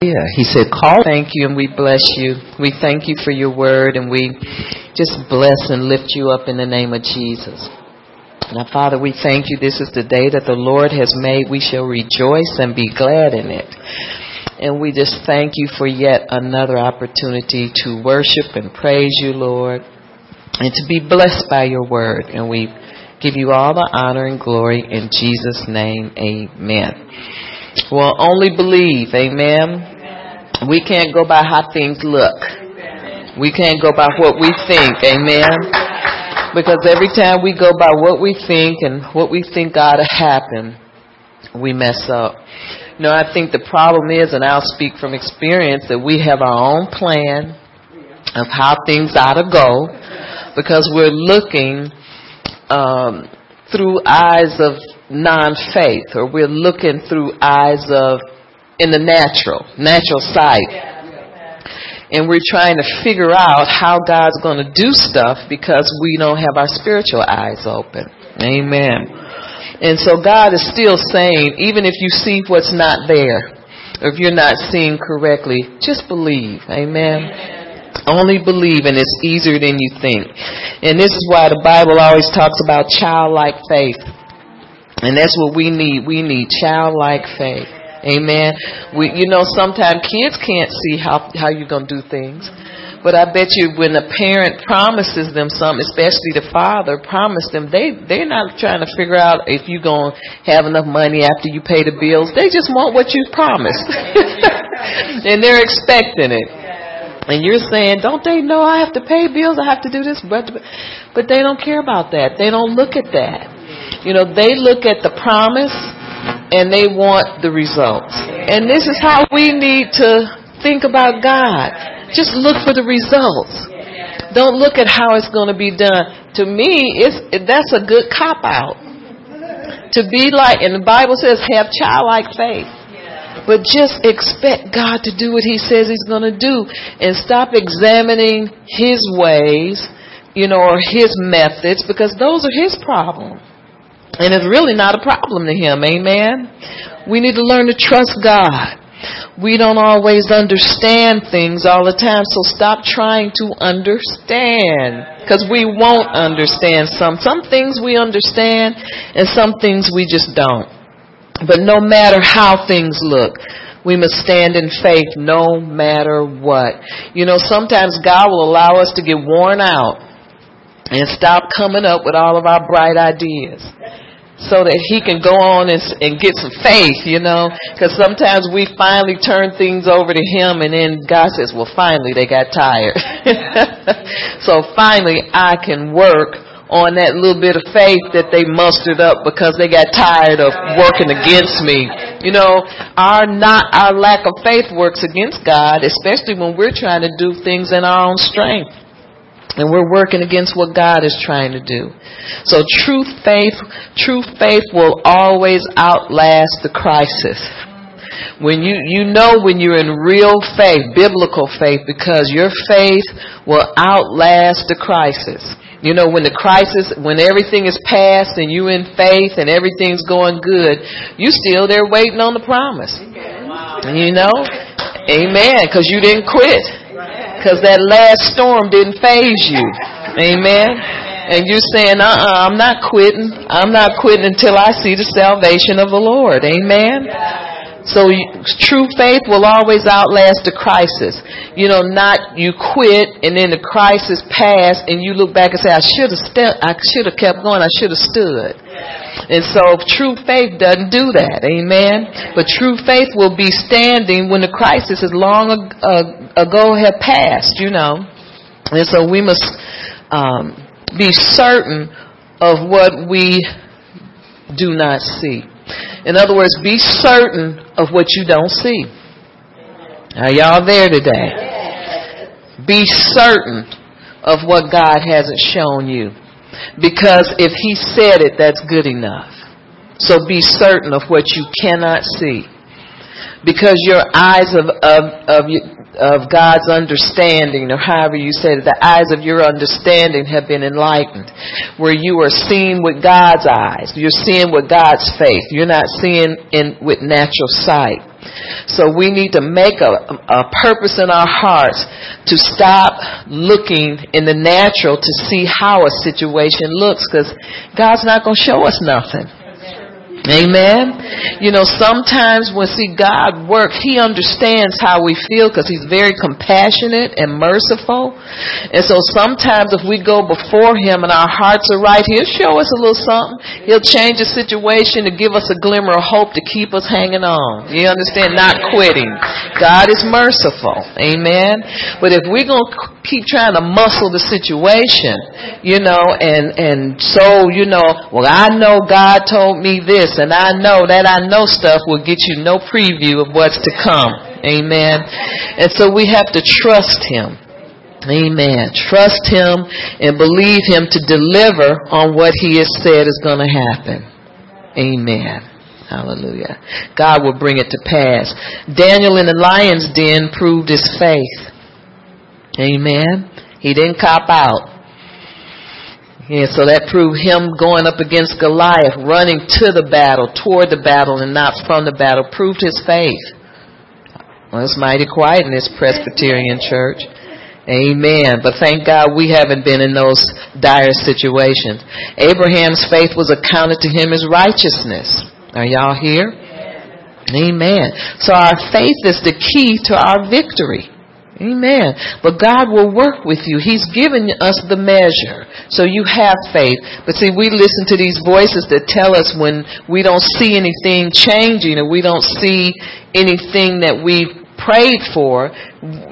Yeah, he said, call. Thank you and we bless you. We thank you for your word and we just bless and lift you up in the name of Jesus. Now, Father, we thank you. This is the day that the Lord has made. We shall rejoice and be glad in it. And we just thank you for yet another opportunity to worship and praise you, Lord, and to be blessed by your word. And we give you all the honor and glory in Jesus' name. Amen. Well, only believe. Amen. We can't go by how things look. We can't go by what we think. Amen. Because every time we go by what we think and what we think ought to happen, we mess up. No, I think the problem is, and I'll speak from experience, that we have our own plan of how things ought to go because we're looking um, through eyes of non-faith or we're looking through eyes of in the natural, natural sight. And we're trying to figure out how God's going to do stuff because we don't have our spiritual eyes open. Amen. And so God is still saying, even if you see what's not there, or if you're not seeing correctly, just believe. Amen. Only believe, and it's easier than you think. And this is why the Bible always talks about childlike faith. And that's what we need. We need childlike faith. Amen. We, you know, sometimes kids can't see how, how you're going to do things. But I bet you when a parent promises them something, especially the father promise them, they, they're not trying to figure out if you're going to have enough money after you pay the bills. They just want what you promised. and they're expecting it. And you're saying, don't they know I have to pay bills? I have to do this. But, but they don't care about that. They don't look at that. You know, they look at the promise and they want the results. And this is how we need to think about God. Just look for the results. Don't look at how it's going to be done. To me, it's, that's a good cop out. To be like, and the Bible says, have childlike faith. But just expect God to do what He says He's going to do and stop examining His ways, you know, or His methods because those are His problems. And it's really not a problem to him. Amen. We need to learn to trust God. We don't always understand things all the time, so stop trying to understand. Because we won't understand some. Some things we understand, and some things we just don't. But no matter how things look, we must stand in faith no matter what. You know, sometimes God will allow us to get worn out and stop coming up with all of our bright ideas so that he can go on and, and get some faith, you know. Because sometimes we finally turn things over to him, and then God says, "Well, finally they got tired." so finally, I can work on that little bit of faith that they mustered up because they got tired of working against me. You know, our not our lack of faith works against God, especially when we're trying to do things in our own strength. And we're working against what God is trying to do. So true faith, true faith will always outlast the crisis. When you, you know when you're in real faith, biblical faith, because your faith will outlast the crisis. You know, when the crisis, when everything is past and you in faith and everything's going good, you still there waiting on the promise. You know? Amen. Cause you didn't quit. Because that last storm didn't faze you. Amen. And you're saying, uh-uh, I'm not quitting. I'm not quitting until I see the salvation of the Lord. Amen. So true faith will always outlast the crisis. You know, not you quit and then the crisis passed and you look back and say, I should have I should have kept going. I should have stood. And so true faith doesn't do that. Amen. But true faith will be standing when the crisis is long ago have passed, you know. And so we must um, be certain of what we do not see. In other words, be certain of what you don't see. Are y'all there today? Be certain of what God hasn't shown you. Because if He said it, that's good enough. So be certain of what you cannot see. Because your eyes of, of, of, of God's understanding, or however you say it, the eyes of your understanding have been enlightened, where you are seeing with God's eyes. You're seeing with God's faith. You're not seeing in with natural sight. So we need to make a, a purpose in our hearts to stop looking in the natural to see how a situation looks because God's not going to show us nothing. Amen. You know, sometimes when see God work, He understands how we feel because He's very compassionate and merciful. And so sometimes if we go before Him and our hearts are right, He'll show us a little something. He'll change the situation to give us a glimmer of hope to keep us hanging on. You understand? Not quitting. God is merciful. Amen. But if we're going to keep trying to muscle the situation, you know, and, and so, you know, well, I know God told me this and I know that I know stuff will get you no preview of what's to come. Amen. And so we have to trust Him. Amen. Trust Him and believe Him to deliver on what He has said is going to happen. Amen. Hallelujah. God will bring it to pass. Daniel in the lion's den proved his faith. Amen. He didn't cop out. Yeah, so that proved him going up against Goliath, running to the battle, toward the battle, and not from the battle, proved his faith. Well, it's mighty quiet in this Presbyterian church. Amen. But thank God we haven't been in those dire situations. Abraham's faith was accounted to him as righteousness. Are y'all here? Amen. So our faith is the key to our victory. Amen. But God will work with you. He's given us the measure. So you have faith. But see, we listen to these voices that tell us when we don't see anything changing or we don't see anything that we've prayed for,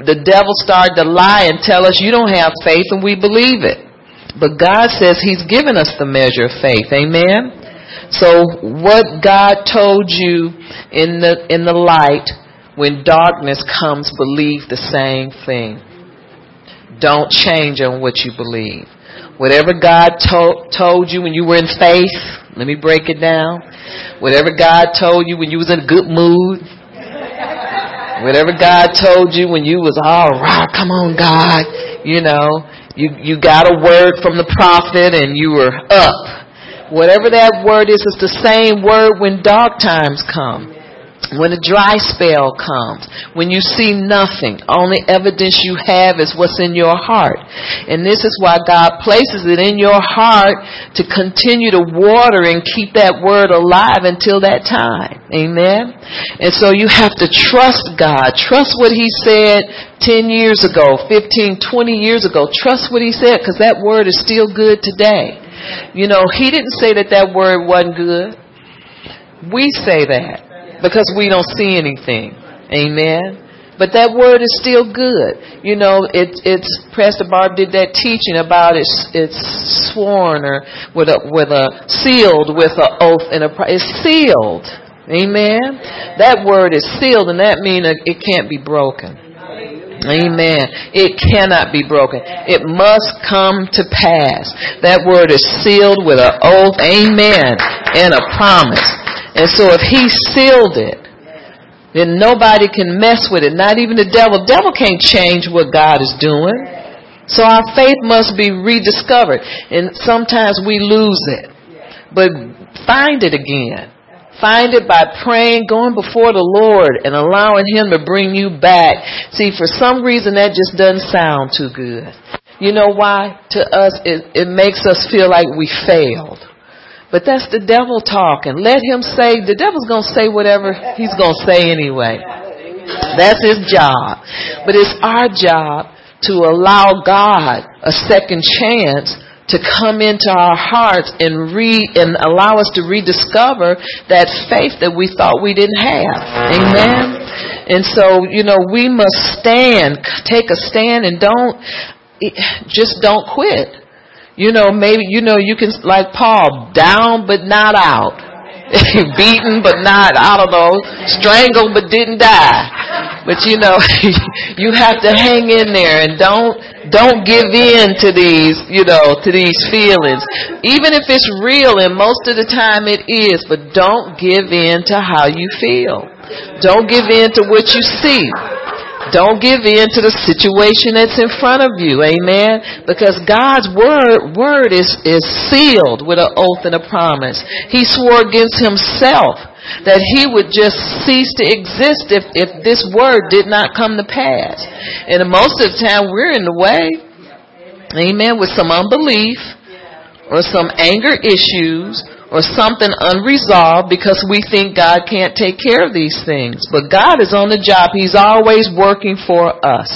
the devil started to lie and tell us you don't have faith and we believe it. But God says He's given us the measure of faith. Amen. So what God told you in the, in the light, when darkness comes, believe the same thing. Don't change on what you believe. Whatever God to- told you when you were in faith, let me break it down. Whatever God told you when you was in a good mood, whatever God told you when you was all right, come on God, you know, you you got a word from the prophet and you were up. Whatever that word is, it's the same word when dark times come. When a dry spell comes, when you see nothing, only evidence you have is what's in your heart. And this is why God places it in your heart to continue to water and keep that word alive until that time. Amen. And so you have to trust God. Trust what He said 10 years ago, 15, 20 years ago. Trust what He said because that word is still good today. You know, He didn't say that that word wasn't good. We say that because we don't see anything. Amen. But that word is still good. You know, it, it's Pastor Barb did that teaching about it's it's sworn or with a with a sealed with an oath and a it's sealed. Amen. That word is sealed, and that means it can't be broken. Amen. It cannot be broken. It must come to pass. That word is sealed with an oath. Amen. And a promise. And so if he sealed it, then nobody can mess with it. Not even the devil. Devil can't change what God is doing. So our faith must be rediscovered. And sometimes we lose it. But find it again. Find it by praying, going before the Lord, and allowing Him to bring you back. See, for some reason that just doesn't sound too good. You know why? To us, it, it makes us feel like we failed. But that's the devil talking. Let him say, the devil's going to say whatever he's going to say anyway. That's his job. But it's our job to allow God a second chance to come into our hearts and re and allow us to rediscover that faith that we thought we didn't have. Amen. And so, you know, we must stand, take a stand and don't just don't quit. You know, maybe, you know, you can, like Paul, down but not out. Beaten but not, I don't know, strangled but didn't die. But you know, you have to hang in there and don't, don't give in to these, you know, to these feelings. Even if it's real and most of the time it is, but don't give in to how you feel. Don't give in to what you see. Don't give in to the situation that's in front of you. Amen. Because God's word, word is, is sealed with an oath and a promise. He swore against himself That he would just cease to exist if, if this word did not come to pass. And most of the time we're in the way. Amen. With some unbelief or some anger issues or something unresolved because we think God can't take care of these things. But God is on the job. He's always working for us.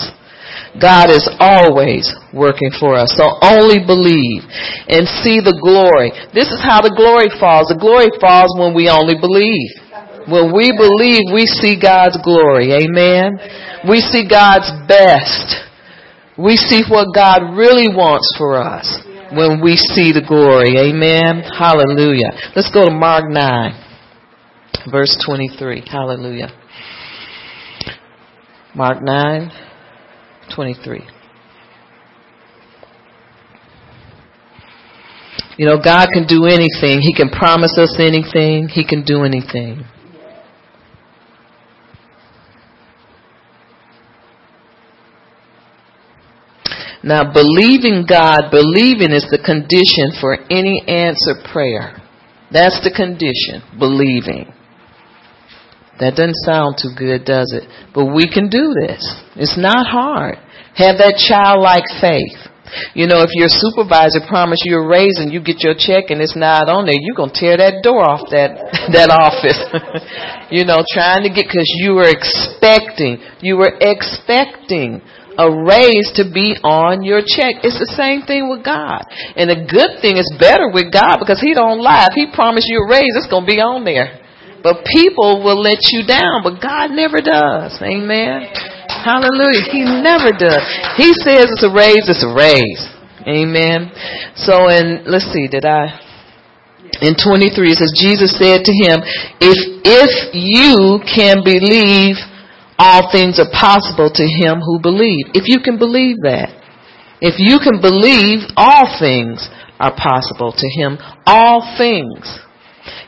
God is always working for us. So only believe and see the glory. This is how the glory falls. The glory falls when we only believe. When we believe, we see God's glory. Amen. We see God's best. We see what God really wants for us when we see the glory. Amen. Hallelujah. Let's go to Mark 9, verse 23. Hallelujah. Mark 9, 23. You know, God can do anything. He can promise us anything. He can do anything. Now, believing God, believing is the condition for any answer prayer. That's the condition, believing. That doesn't sound too good, does it? But we can do this. It's not hard. Have that childlike faith. You know, if your supervisor promised you a raise and you get your check and it's not on there, you're going to tear that door off that, that office. you know, trying to get, cause you were expecting, you were expecting a raise to be on your check. It's the same thing with God. And the good thing is better with God because He don't lie. If He promised you a raise, it's going to be on there. But people will let you down, but God never does. Amen. Hallelujah. He never does. He says it's a raise, it's a raise. Amen. So and let's see, did I in 23 it says Jesus said to him, if if you can believe all things are possible to him who believe. If you can believe that. If you can believe all things are possible to him, all things.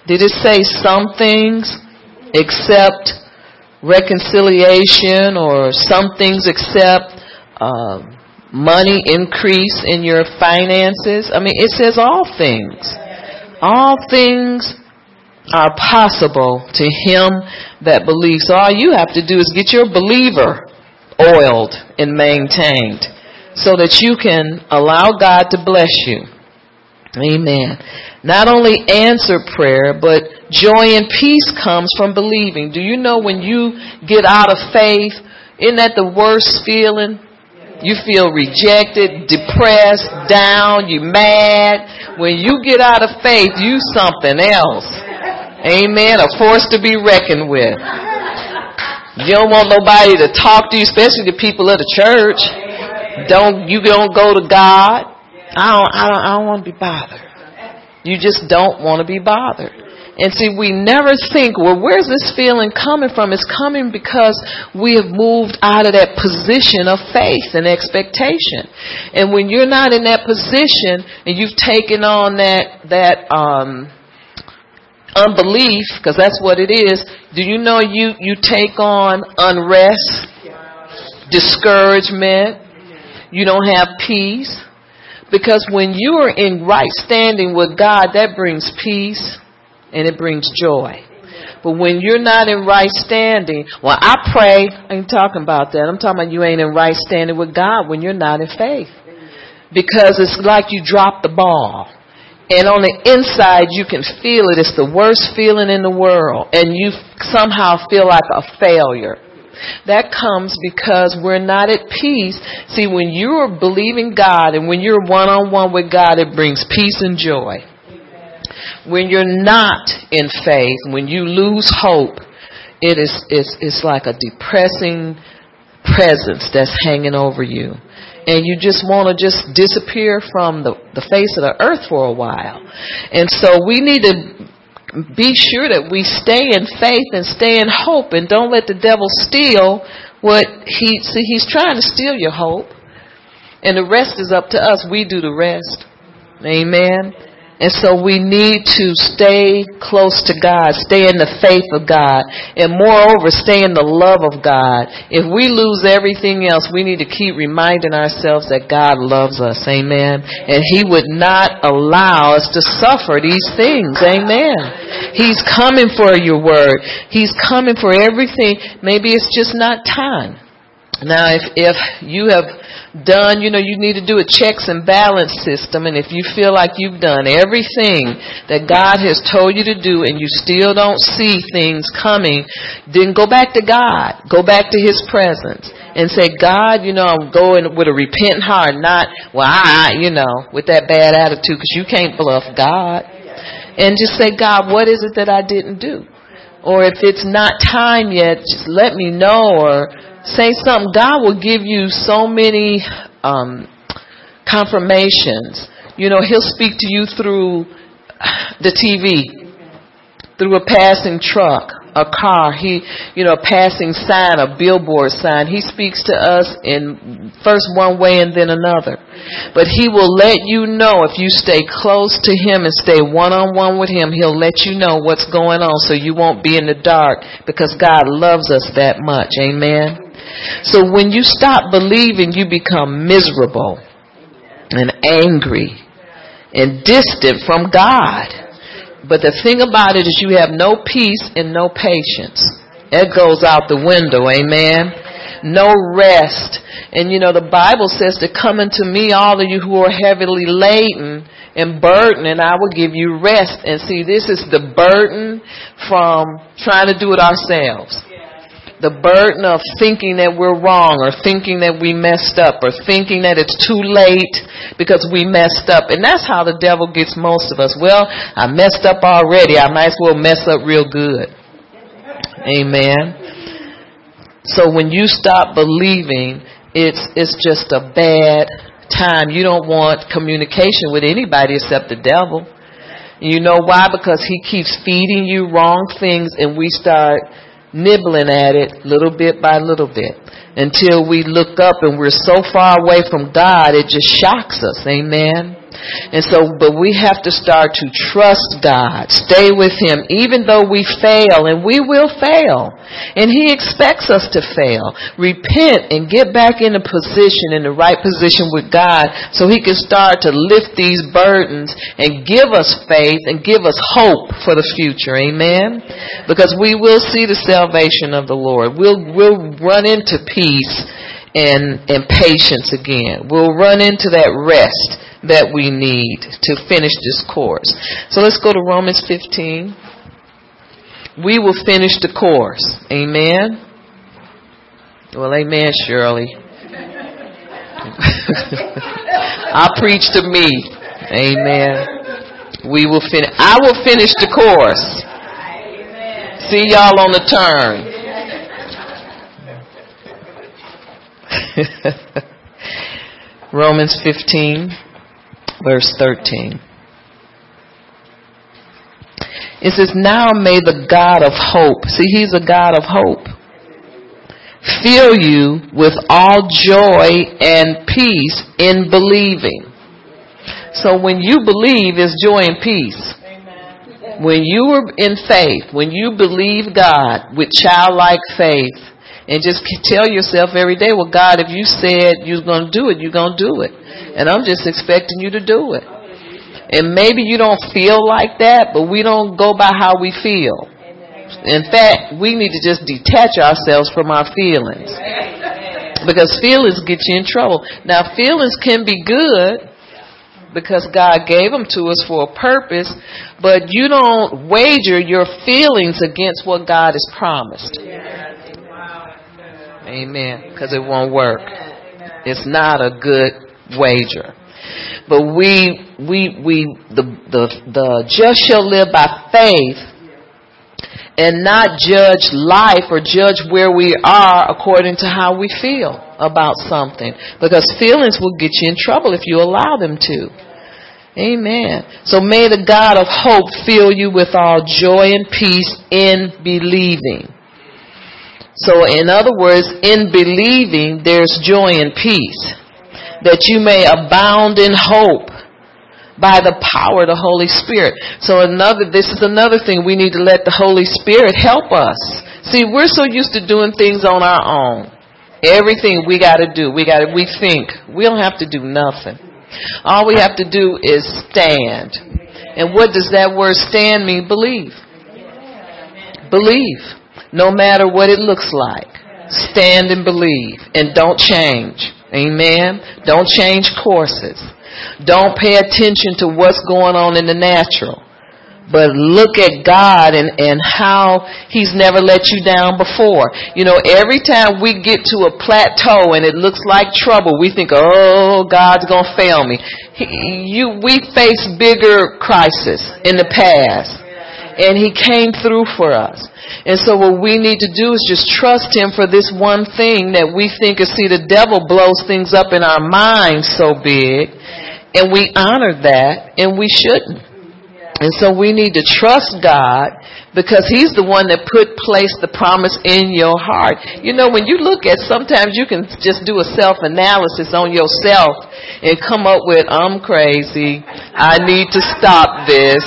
Did it say some things except reconciliation or some things except uh, money increase in your finances? I mean, it says all things. All things are possible to him that believes. So all you have to do is get your believer oiled and maintained so that you can allow God to bless you. Amen. Not only answer prayer, but joy and peace comes from believing. Do you know when you get out of faith, isn't that the worst feeling? You feel rejected, depressed, down, you mad. When you get out of faith, you something else. Amen. A force to be reckoned with. You don't want nobody to talk to you, especially the people of the church. Don't you don't go to God. I don't I don't I don't want to be bothered. You just don't want to be bothered. And see, we never think, well, where's this feeling coming from? It's coming because we have moved out of that position of faith and expectation. And when you're not in that position and you've taken on that, that, um, unbelief, because that's what it is, do you know you, you take on unrest, discouragement, you don't have peace, because when you are in right standing with God, that brings peace and it brings joy. But when you're not in right standing, well, I pray, I ain't talking about that. I'm talking about you ain't in right standing with God when you're not in faith. Because it's like you dropped the ball. And on the inside, you can feel it. It's the worst feeling in the world. And you somehow feel like a failure. That comes because we're not at peace. See, when you're believing God and when you're one on one with God, it brings peace and joy. When you're not in faith, when you lose hope, it is it's, it's like a depressing presence that's hanging over you. And you just want to just disappear from the, the face of the earth for a while. And so we need to be sure that we stay in faith and stay in hope and don't let the devil steal what he see he's trying to steal your hope. And the rest is up to us. We do the rest. Amen And so we need to stay close to God, stay in the faith of God, and moreover, stay in the love of God. If we lose everything else, we need to keep reminding ourselves that God loves us. Amen. And He would not allow us to suffer these things. Amen. He's coming for your word. He's coming for everything. Maybe it's just not time. Now, if, if you have done, you know, you need to do a checks and balance system. And if you feel like you've done everything that God has told you to do and you still don't see things coming, then go back to God. Go back to His presence and say, God, you know, I'm going with a repentant heart, not, well, I, you know, with that bad attitude because you can't bluff God. And just say, God, what is it that I didn't do? Or if it's not time yet, just let me know or say something, God will give you so many um, confirmations. You know, He'll speak to you through the TV, through a passing truck, a car, he, you know, a passing sign, a billboard sign. He speaks to us in first one way and then another. But he will let you know if you stay close to him and stay one on one with him, he'll let you know what's going on so you won't be in the dark because God loves us that much. Amen. So when you stop believing, you become miserable and angry and distant from God. But the thing about it is you have no peace and no patience. It goes out the window, amen. No rest. And you know, the Bible says to come unto me, all of you who are heavily laden and burdened, and I will give you rest. And see, this is the burden from trying to do it ourselves the burden of thinking that we're wrong or thinking that we messed up or thinking that it's too late because we messed up. And that's how the devil gets most of us. Well, I messed up already. I might as well mess up real good. Amen. So when you stop believing, it's, it's just a bad time. You don't want communication with anybody except the devil. You know why? Because he keeps feeding you wrong things and we start nibbling at it little bit by little bit until we look up and we're so far away from God, it just shocks us. Amen. And so, but we have to start to trust God, stay with Him, even though we fail, and we will fail. And He expects us to fail. Repent and get back in a position, in the right position with God, so He can start to lift these burdens and give us faith and give us hope for the future. Amen? Because we will see the salvation of the Lord. We'll, we'll run into peace and, and patience again. We'll run into that rest that we need to finish this course. So let's go to Romans 15. We will finish the course. Amen. Well, amen, Shirley. I preach to me. Amen. We will finish. I will finish the course. See y'all on the turn. Romans 15 verse 13. It says, Now may the God of hope, see, He's a God of hope, fill you with all joy and peace in believing. So when you believe, it's joy and peace. When you are in faith, when you believe God with childlike faith, and just tell yourself every day, well, God, if you said you're going to do it, you're going to do it. And I'm just expecting you to do it. And maybe you don't feel like that, but we don't go by how we feel. In fact, we need to just detach ourselves from our feelings. Because feelings get you in trouble. Now, feelings can be good because God gave them to us for a purpose, but you don't wager your feelings against what God has promised. Amen. Because it won't work. It's not a good wager. But we, we, we, the, the, the just shall live by faith and not judge life or judge where we are according to how we feel about something. Because feelings will get you in trouble if you allow them to. Amen. So may the God of hope fill you with all joy and peace in believing. So in other words, in believing, there's joy and peace that you may abound in hope by the power of the Holy Spirit. So another, this is another thing we need to let the Holy Spirit help us. See, we're so used to doing things on our own. Everything we gotta do, we gotta, we think. We don't have to do nothing. All we have to do is stand. And what does that word stand mean? Believe. Believe. No matter what it looks like. Stand and believe. And don't change. Amen. Don't change courses. Don't pay attention to what's going on in the natural. But look at God and, and how He's never let you down before. You know, every time we get to a plateau and it looks like trouble, we think, oh, God's gonna fail me. He, you, we face bigger crisis in the past. And He came through for us. And so what we need to do is just trust Him for this one thing that we think is, see, the devil blows things up in our minds so big and we honor that, and we shouldn't. And so we need to trust God because He's the one that put place the promise in your heart. You know, when you look at sometimes you can just do a self analysis on yourself and come up with, I'm crazy. I need to stop this.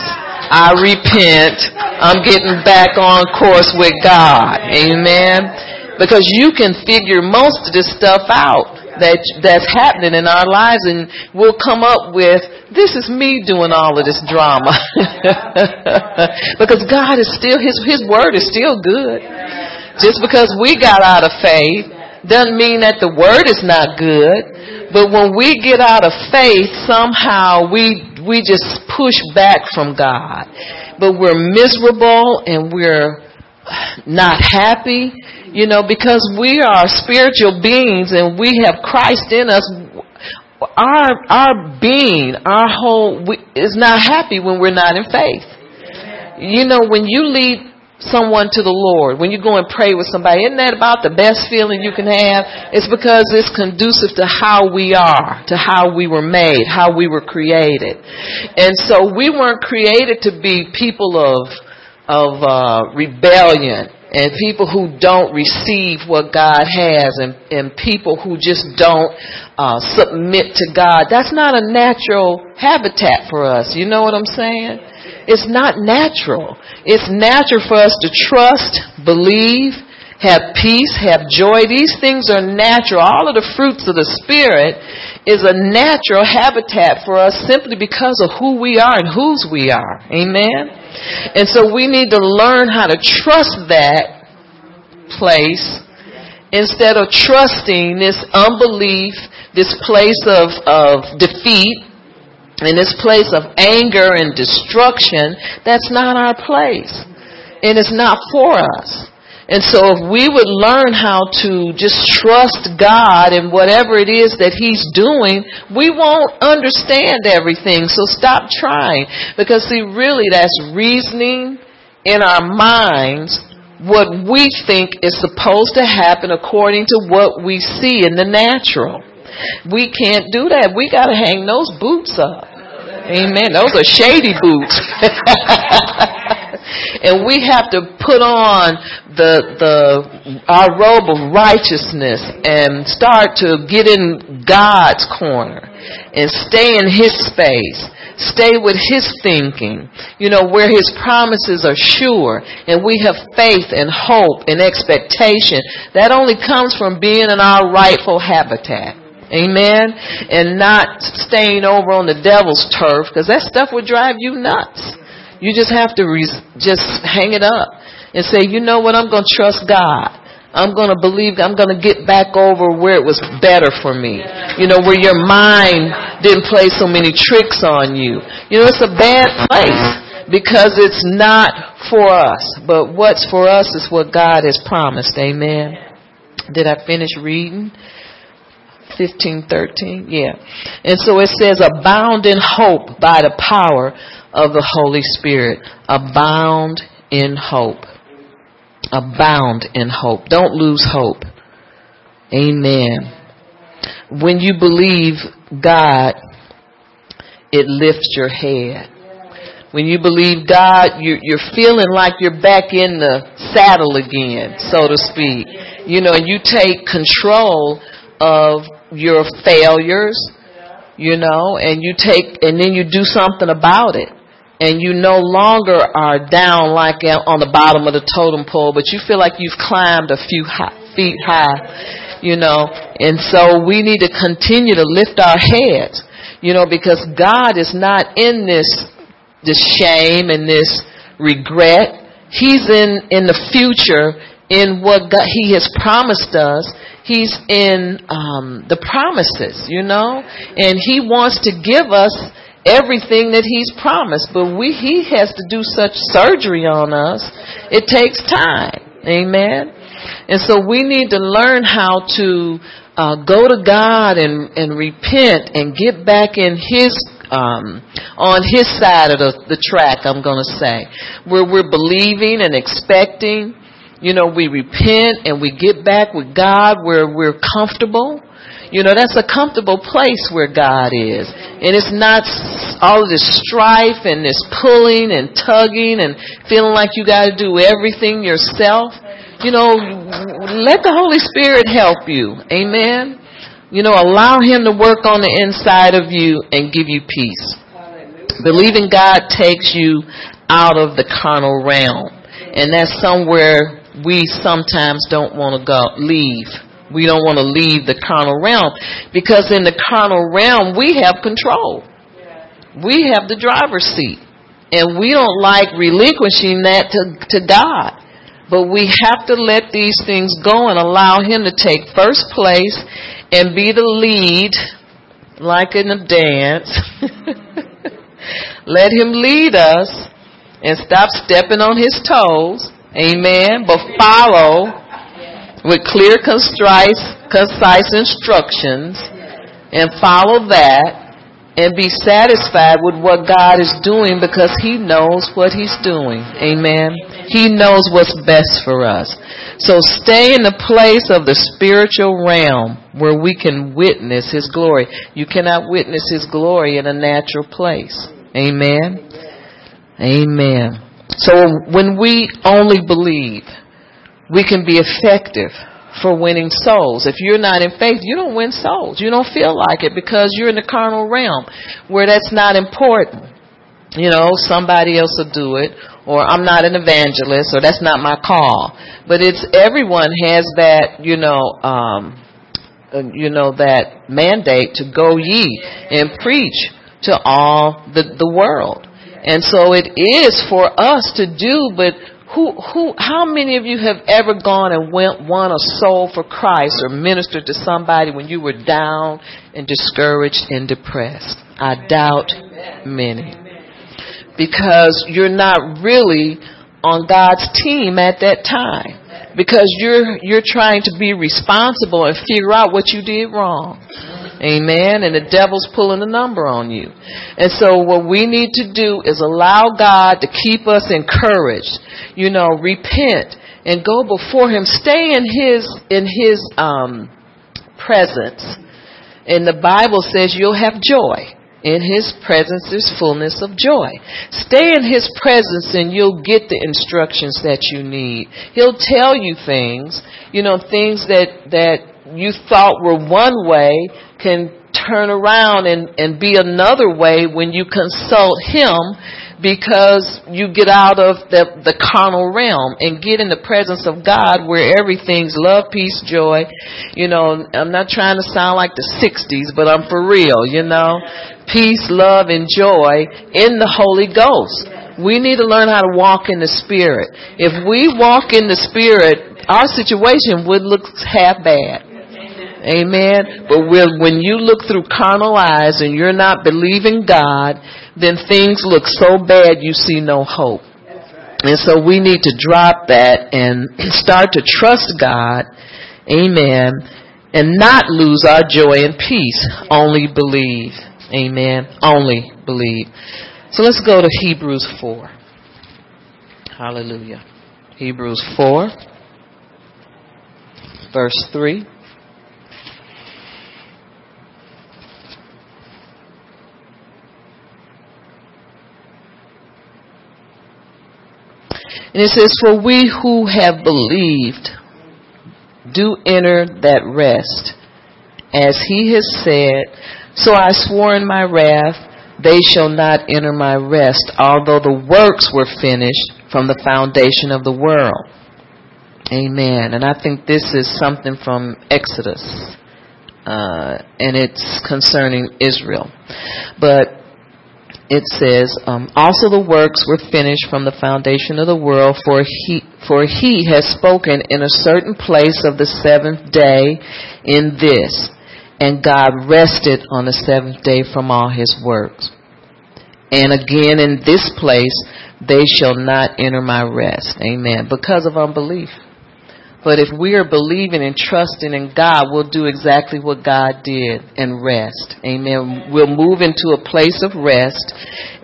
I repent. I'm getting back on course with God. Amen. Because you can figure most of this stuff out that that's happening in our lives and we'll come up with this is me doing all of this drama because God is still his his word is still good just because we got out of faith doesn't mean that the word is not good but when we get out of faith somehow we we just push back from God but we're miserable and we're not happy you know, because we are spiritual beings and we have Christ in us. Our our being, our whole we, is not happy when we're not in faith. You know, when you lead someone to the Lord, when you go and pray with somebody, isn't that about the best feeling you can have? It's because it's conducive to how we are, to how we were made, how we were created. And so we weren't created to be people of of uh, rebellion and people who don't receive what God has and, and people who just don't uh, submit to God. That's not a natural habitat for us. You know what I'm saying? It's not natural. It's natural for us to trust, believe, have peace, have joy. These things are natural. All of the fruits of the Spirit is a natural habitat for us simply because of who we are and whose we are. Amen? And so we need to learn how to trust that place instead of trusting this unbelief, this place of, of defeat, and this place of anger and destruction. That's not our place. And it's not for us. And so if we would learn how to just trust God in whatever it is that He's doing, we won't understand everything. So stop trying. Because see, really that's reasoning in our minds what we think is supposed to happen according to what we see in the natural. We can't do that. We gotta hang those boots up. Amen. Those are shady boots. and we have to put on the the our robe of righteousness and start to get in God's corner and stay in his space. Stay with his thinking, you know, where his promises are sure and we have faith and hope and expectation. That only comes from being in our rightful habitat. Amen. And not staying over on the devil's turf because that stuff would drive you nuts. You just have to re- just hang it up and say, you know what, I'm going to trust God. I'm going to believe, I'm going to get back over where it was better for me. You know, where your mind didn't play so many tricks on you. You know, it's a bad place because it's not for us. But what's for us is what God has promised. Amen. Did I finish reading? 15, 13? Yeah. And so it says, abound in hope by the power of the Holy Spirit. Abound in hope. Abound in hope. Don't lose hope. Amen. When you believe God, it lifts your head. When you believe God, you're, feeling like you're back in the saddle again, so to speak. You know, and you take control of your failures you know, and you take, and then you do something about it. And you no longer are down like on the bottom of the totem pole, but you feel like you've climbed a few high, feet high, you know. And so we need to continue to lift our heads, you know, because God is not in this, this shame and this regret. He's in, in the future in what God, He has promised us He's in um, the promises, you know, and He wants to give us everything that He's promised. But we, He has to do such surgery on us. It takes time. Amen. And so we need to learn how to uh, go to God and, and repent and get back in His um, on His side of the, the track. I'm going to say where we're believing and expecting you know, we repent and we get back with God where we're comfortable. You know, that's a comfortable place where God is. And it's not all of this strife and this pulling and tugging and feeling like you got to do everything yourself. You know, let the Holy Spirit help you. Amen. You know, allow Him to work on the inside of you and give you peace. Believing God takes you out of the carnal realm. And that's somewhere we sometimes don't want to go leave. We don't want to leave the carnal realm because in the carnal realm we have control. We have the driver's seat. And we don't like relinquishing that to, to God. But we have to let these things go and allow Him to take first place and be the lead, like in a dance. let Him lead us and stop stepping on His toes Amen. But follow with clear, concise, concise instructions and follow that and be satisfied with what God is doing because He knows what He's doing. Amen. He knows what's best for us. So stay in the place of the spiritual realm where we can witness His glory. You cannot witness His glory in a natural place. Amen. Amen. So when we only believe, we can be effective for winning souls. If you're not in faith, you don't win souls. You don't feel like it because you're in the carnal realm where that's not important. You know, somebody else will do it, or I'm not an evangelist, or that's not my call. But it's everyone has that, you know, um, you know, that mandate to go ye and preach to all the, the world. And so it is for us to do, but who, who, how many of you have ever gone and went, won a soul for Christ or ministered to somebody when you were down and discouraged and depressed? I doubt many. Because you're not really on God's team at that time. Because you're, you're trying to be responsible and figure out what you did wrong. Amen. And the devil's pulling a number on you. And so what we need to do is allow God to keep us encouraged. You know, repent and go before him. Stay in his, in his, um, presence. And the Bible says you'll have joy. In his presence is fullness of joy. Stay in his presence and you'll get the instructions that you need. He'll tell you things, you know, things that, that you thought were one way can turn around and, and be another way when you consult him because you get out of the, the carnal realm and get in the presence of God where everything's love, peace, joy. You know, I'm not trying to sound like the 60s, but I'm for real, you know. Peace, love, and joy in the Holy Ghost. We need to learn how to walk in the Spirit. If we walk in the Spirit, our situation would look half bad. Amen. But when you look through carnal eyes and you're not believing God, then things look so bad you see no hope. And so we need to drop that and start to trust God. Amen. And not lose our joy and peace. Only believe. Amen. Only believe. So let's go to Hebrews 4. Hallelujah. Hebrews 4, verse 3. And it says, For we who have believed do enter that rest, as he has said, so I swore in my wrath, they shall not enter my rest, although the works were finished from the foundation of the world. Amen. And I think this is something from Exodus, uh, and it's concerning Israel. But it says, um, also the works were finished from the foundation of the world, for he, for he has spoken in a certain place of the seventh day in this, and God rested on the seventh day from all his works. And again in this place, they shall not enter my rest. Amen. Because of unbelief. But if we are believing and trusting in God, we'll do exactly what God did and rest. Amen. We'll move into a place of rest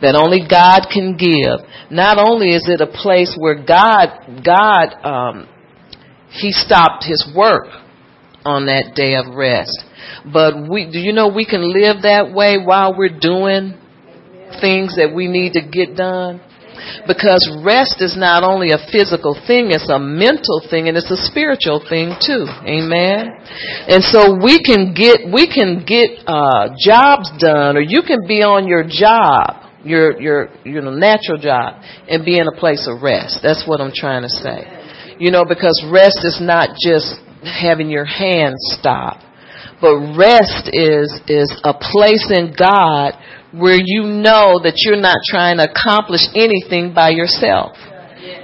that only God can give. Not only is it a place where God, God, um, He stopped His work on that day of rest. But we, do you know we can live that way while we're doing things that we need to get done? Because rest is not only a physical thing, it's a mental thing and it's a spiritual thing too. Amen. And so we can get, we can get, uh, jobs done or you can be on your job, your, your, you know, natural job and be in a place of rest. That's what I'm trying to say. You know, because rest is not just having your hands stop, but rest is, is a place in God where you know that you're not trying to accomplish anything by yourself.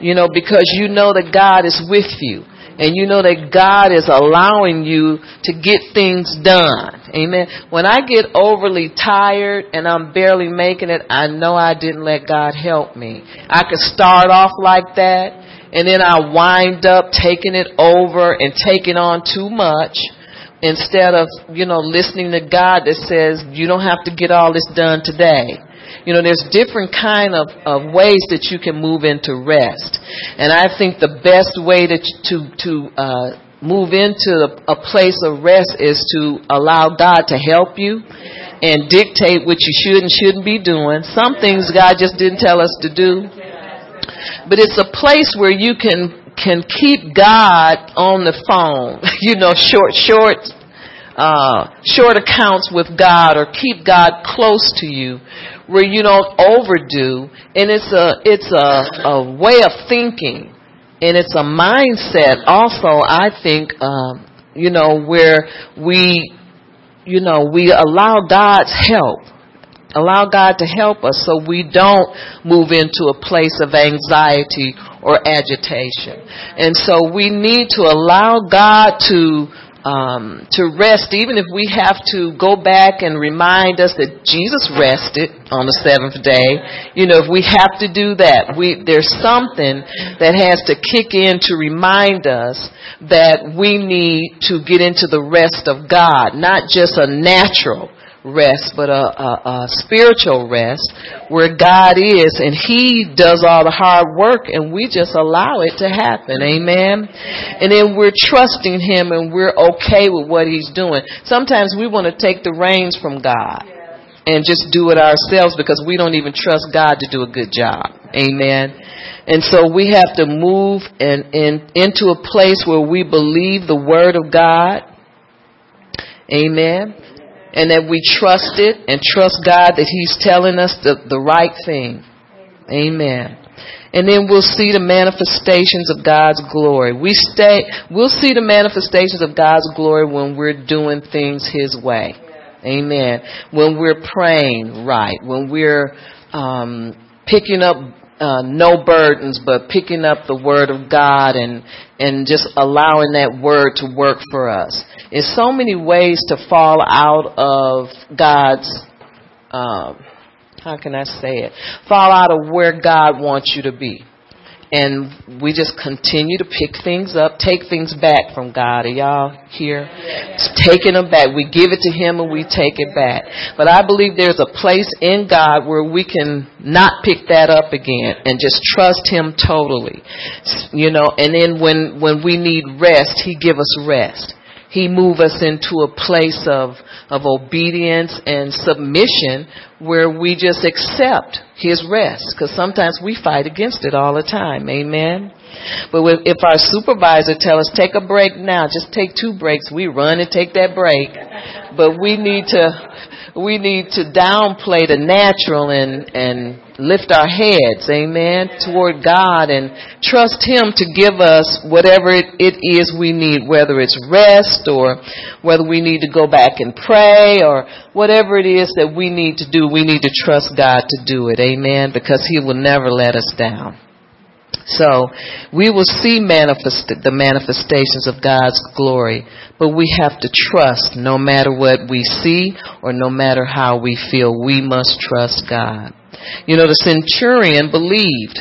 You know, because you know that God is with you. And you know that God is allowing you to get things done. Amen. When I get overly tired and I'm barely making it, I know I didn't let God help me. I could start off like that and then I wind up taking it over and taking on too much instead of, you know, listening to God that says you don't have to get all this done today. You know, there's different kind of, of ways that you can move into rest. And I think the best way to, to, to, uh, move into a place of rest is to allow God to help you and dictate what you should and shouldn't be doing. Some things God just didn't tell us to do. But it's a place where you can can keep God on the phone, you know, short, short, uh, short accounts with God or keep God close to you where you don't overdo. And it's a, it's a, a way of thinking. And it's a mindset also, I think, um, you know, where we, you know, we allow God's help allow God to help us so we don't move into a place of anxiety or agitation. And so we need to allow God to um, to rest, even if we have to go back and remind us that Jesus rested on the seventh day. You know, if we have to do that, we there's something that has to kick in to remind us that we need to get into the rest of God, not just a natural rest, but a, a, a, spiritual rest where God is and He does all the hard work and we just allow it to happen. Amen. And then we're trusting Him and we're okay with what He's doing. Sometimes we want to take the reins from God and just do it ourselves because we don't even trust God to do a good job. Amen. And so we have to move and, and into a place where we believe the word of God. Amen and that we trust it and trust God that He's telling us the, the right thing. Amen. And then we'll see the manifestations of God's glory. We stay, we'll see the manifestations of God's glory when we're doing things His way. Amen. When we're praying right, when we're um, picking up uh, no burdens, but picking up the word of God and and just allowing that word to work for us. There's so many ways to fall out of God's. Um, how can I say it? Fall out of where God wants you to be and we just continue to pick things up, take things back from God. Are y'all here? It's taking them back. We give it to Him and we take it back. But I believe there's a place in God where we can not pick that up again and just trust Him totally. You know, and then when, when we need rest, He give us rest. He move us into a place of, of obedience and submission where we just accept His rest. Because sometimes we fight against it all the time. Amen. But if our supervisor tell us take a break now, just take two breaks, we run and take that break. but we need to we need to downplay the natural and and lift our heads, amen, toward God and trust Him to give us whatever it, is we need, whether it's rest or whether we need to go back and pray or whatever it is that we need to do, we need to trust God to do it, amen, because He will never let us down. So we will see manifest, the manifestations of God's glory, but we have to trust no matter what we see or no matter how we feel. We must trust God. You know, the centurion believed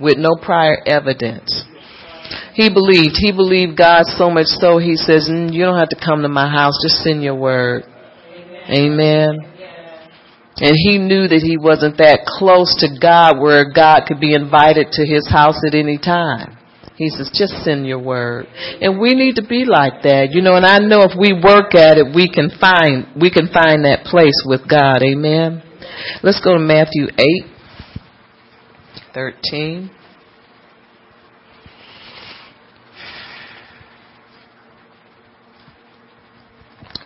with no prior evidence. He believed. He believed God so much so he says, mm, You don't have to come to my house, just send your word. Amen. And he knew that he wasn't that close to God where God could be invited to his house at any time. He says, just send your word. And we need to be like that, you know, and I know if we work at it, we can find, we can find that place with God. Amen. Let's go to Matthew 8, 13.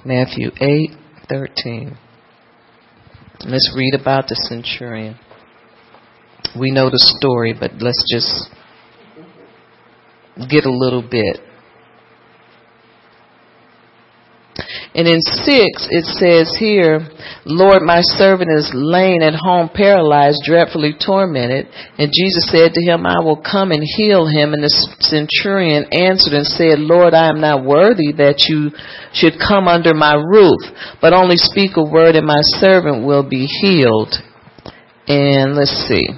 Matthew 8, 13. Let's read about the centurion. We know the story, but let's just get a little bit. And in 6, it says here, Lord, my servant is laying at home paralyzed, dreadfully tormented. And Jesus said to him, I will come and heal him. And the centurion answered and said, Lord, I am not worthy that you should come under my roof, but only speak a word and my servant will be healed. And let's see.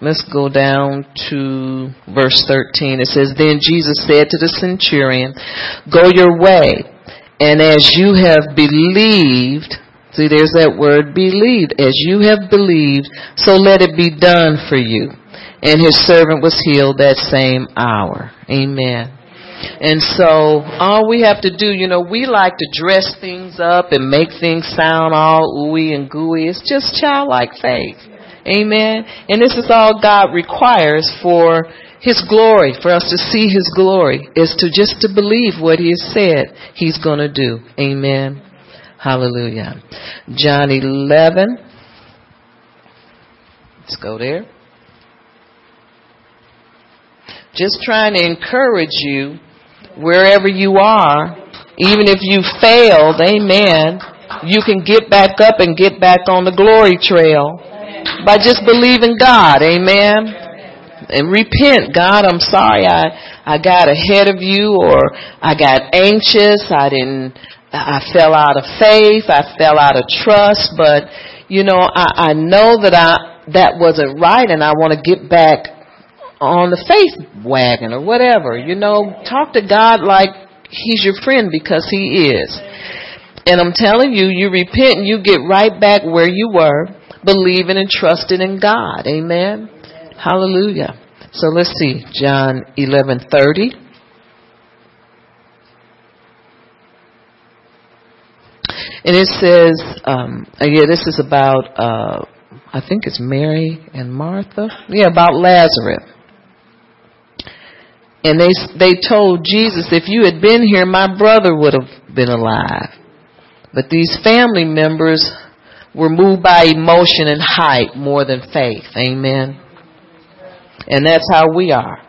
Let's go down to verse 13. It says, Then Jesus said to the centurion, Go your way and as you have believed, see there's that word believed, as you have believed, so let it be done for you. And his servant was healed that same hour. Amen. And so all we have to do, you know, we like to dress things up and make things sound all ooey and gooey. It's just childlike faith. Amen. And this is all God requires for his glory, for us to see His glory, is to just to believe what He has said He's going to do. Amen. Hallelujah. John 11. Let's go there. Just trying to encourage you wherever you are, even if you failed, amen, you can get back up and get back on the glory trail by just believing God. Amen and repent. God, I'm sorry I, I got ahead of you or I got anxious. I didn't, I fell out of faith. I fell out of trust, but you know, I, I know that I, that wasn't right and I want to get back on the faith wagon or whatever. You know, talk to God like He's your friend because He is. And I'm telling you, you repent and you get right back where you were, believing and trusting in God. Amen. Hallelujah. So let's see, John 11:30. And it says, um, yeah, this is about, uh, I think it's Mary and Martha. Yeah, about Lazarus. And they they told Jesus, if you had been here, my brother would have been alive. But these family members were moved by emotion and hype more than faith. Amen. And that's how we are.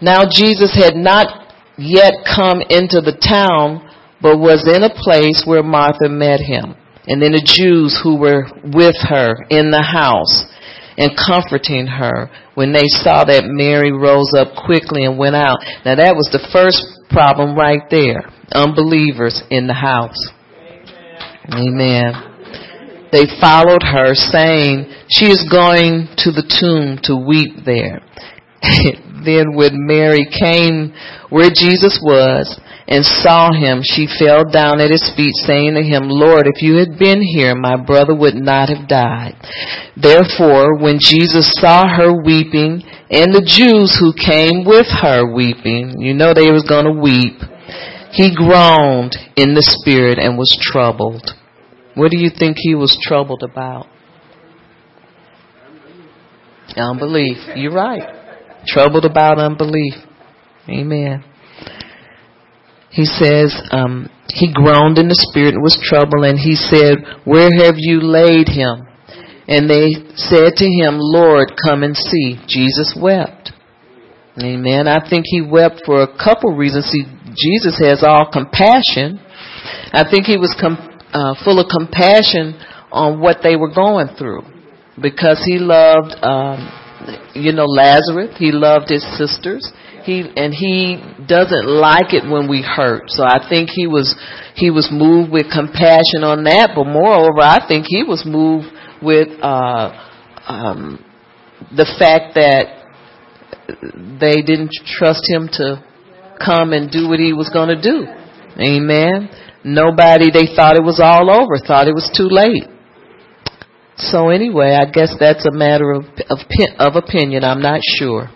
Now Jesus had not yet come into the town, but was in a place where Martha met him. And then the Jews who were with her in the house and comforting her when they saw that Mary rose up quickly and went out. Now that was the first problem right there. Unbelievers in the house. Amen. Amen. They followed her saying, she is going to the tomb to weep there. then when Mary came where Jesus was and saw him, she fell down at his feet saying to him, Lord, if you had been here, my brother would not have died. Therefore, when Jesus saw her weeping and the Jews who came with her weeping, you know they was going to weep, he groaned in the spirit and was troubled. What do you think he was troubled about? Unbelief. You're right. Troubled about unbelief. Amen. He says, um, he groaned in the spirit and was troubled, and he said, Where have you laid him? And they said to him, Lord, come and see. Jesus wept. Amen. I think he wept for a couple reasons. See, Jesus has all compassion. I think he was com- uh, full of compassion on what they were going through because he loved, um, you know, Lazarus. He loved his sisters. He and he doesn't like it when we hurt. So I think he was he was moved with compassion on that. But moreover, I think he was moved with uh, um, the fact that they didn't trust him to come and do what he was going to do. Amen. Nobody, they thought it was all over, thought it was too late. So anyway, I guess that's a matter of, of, of opinion. I'm not sure.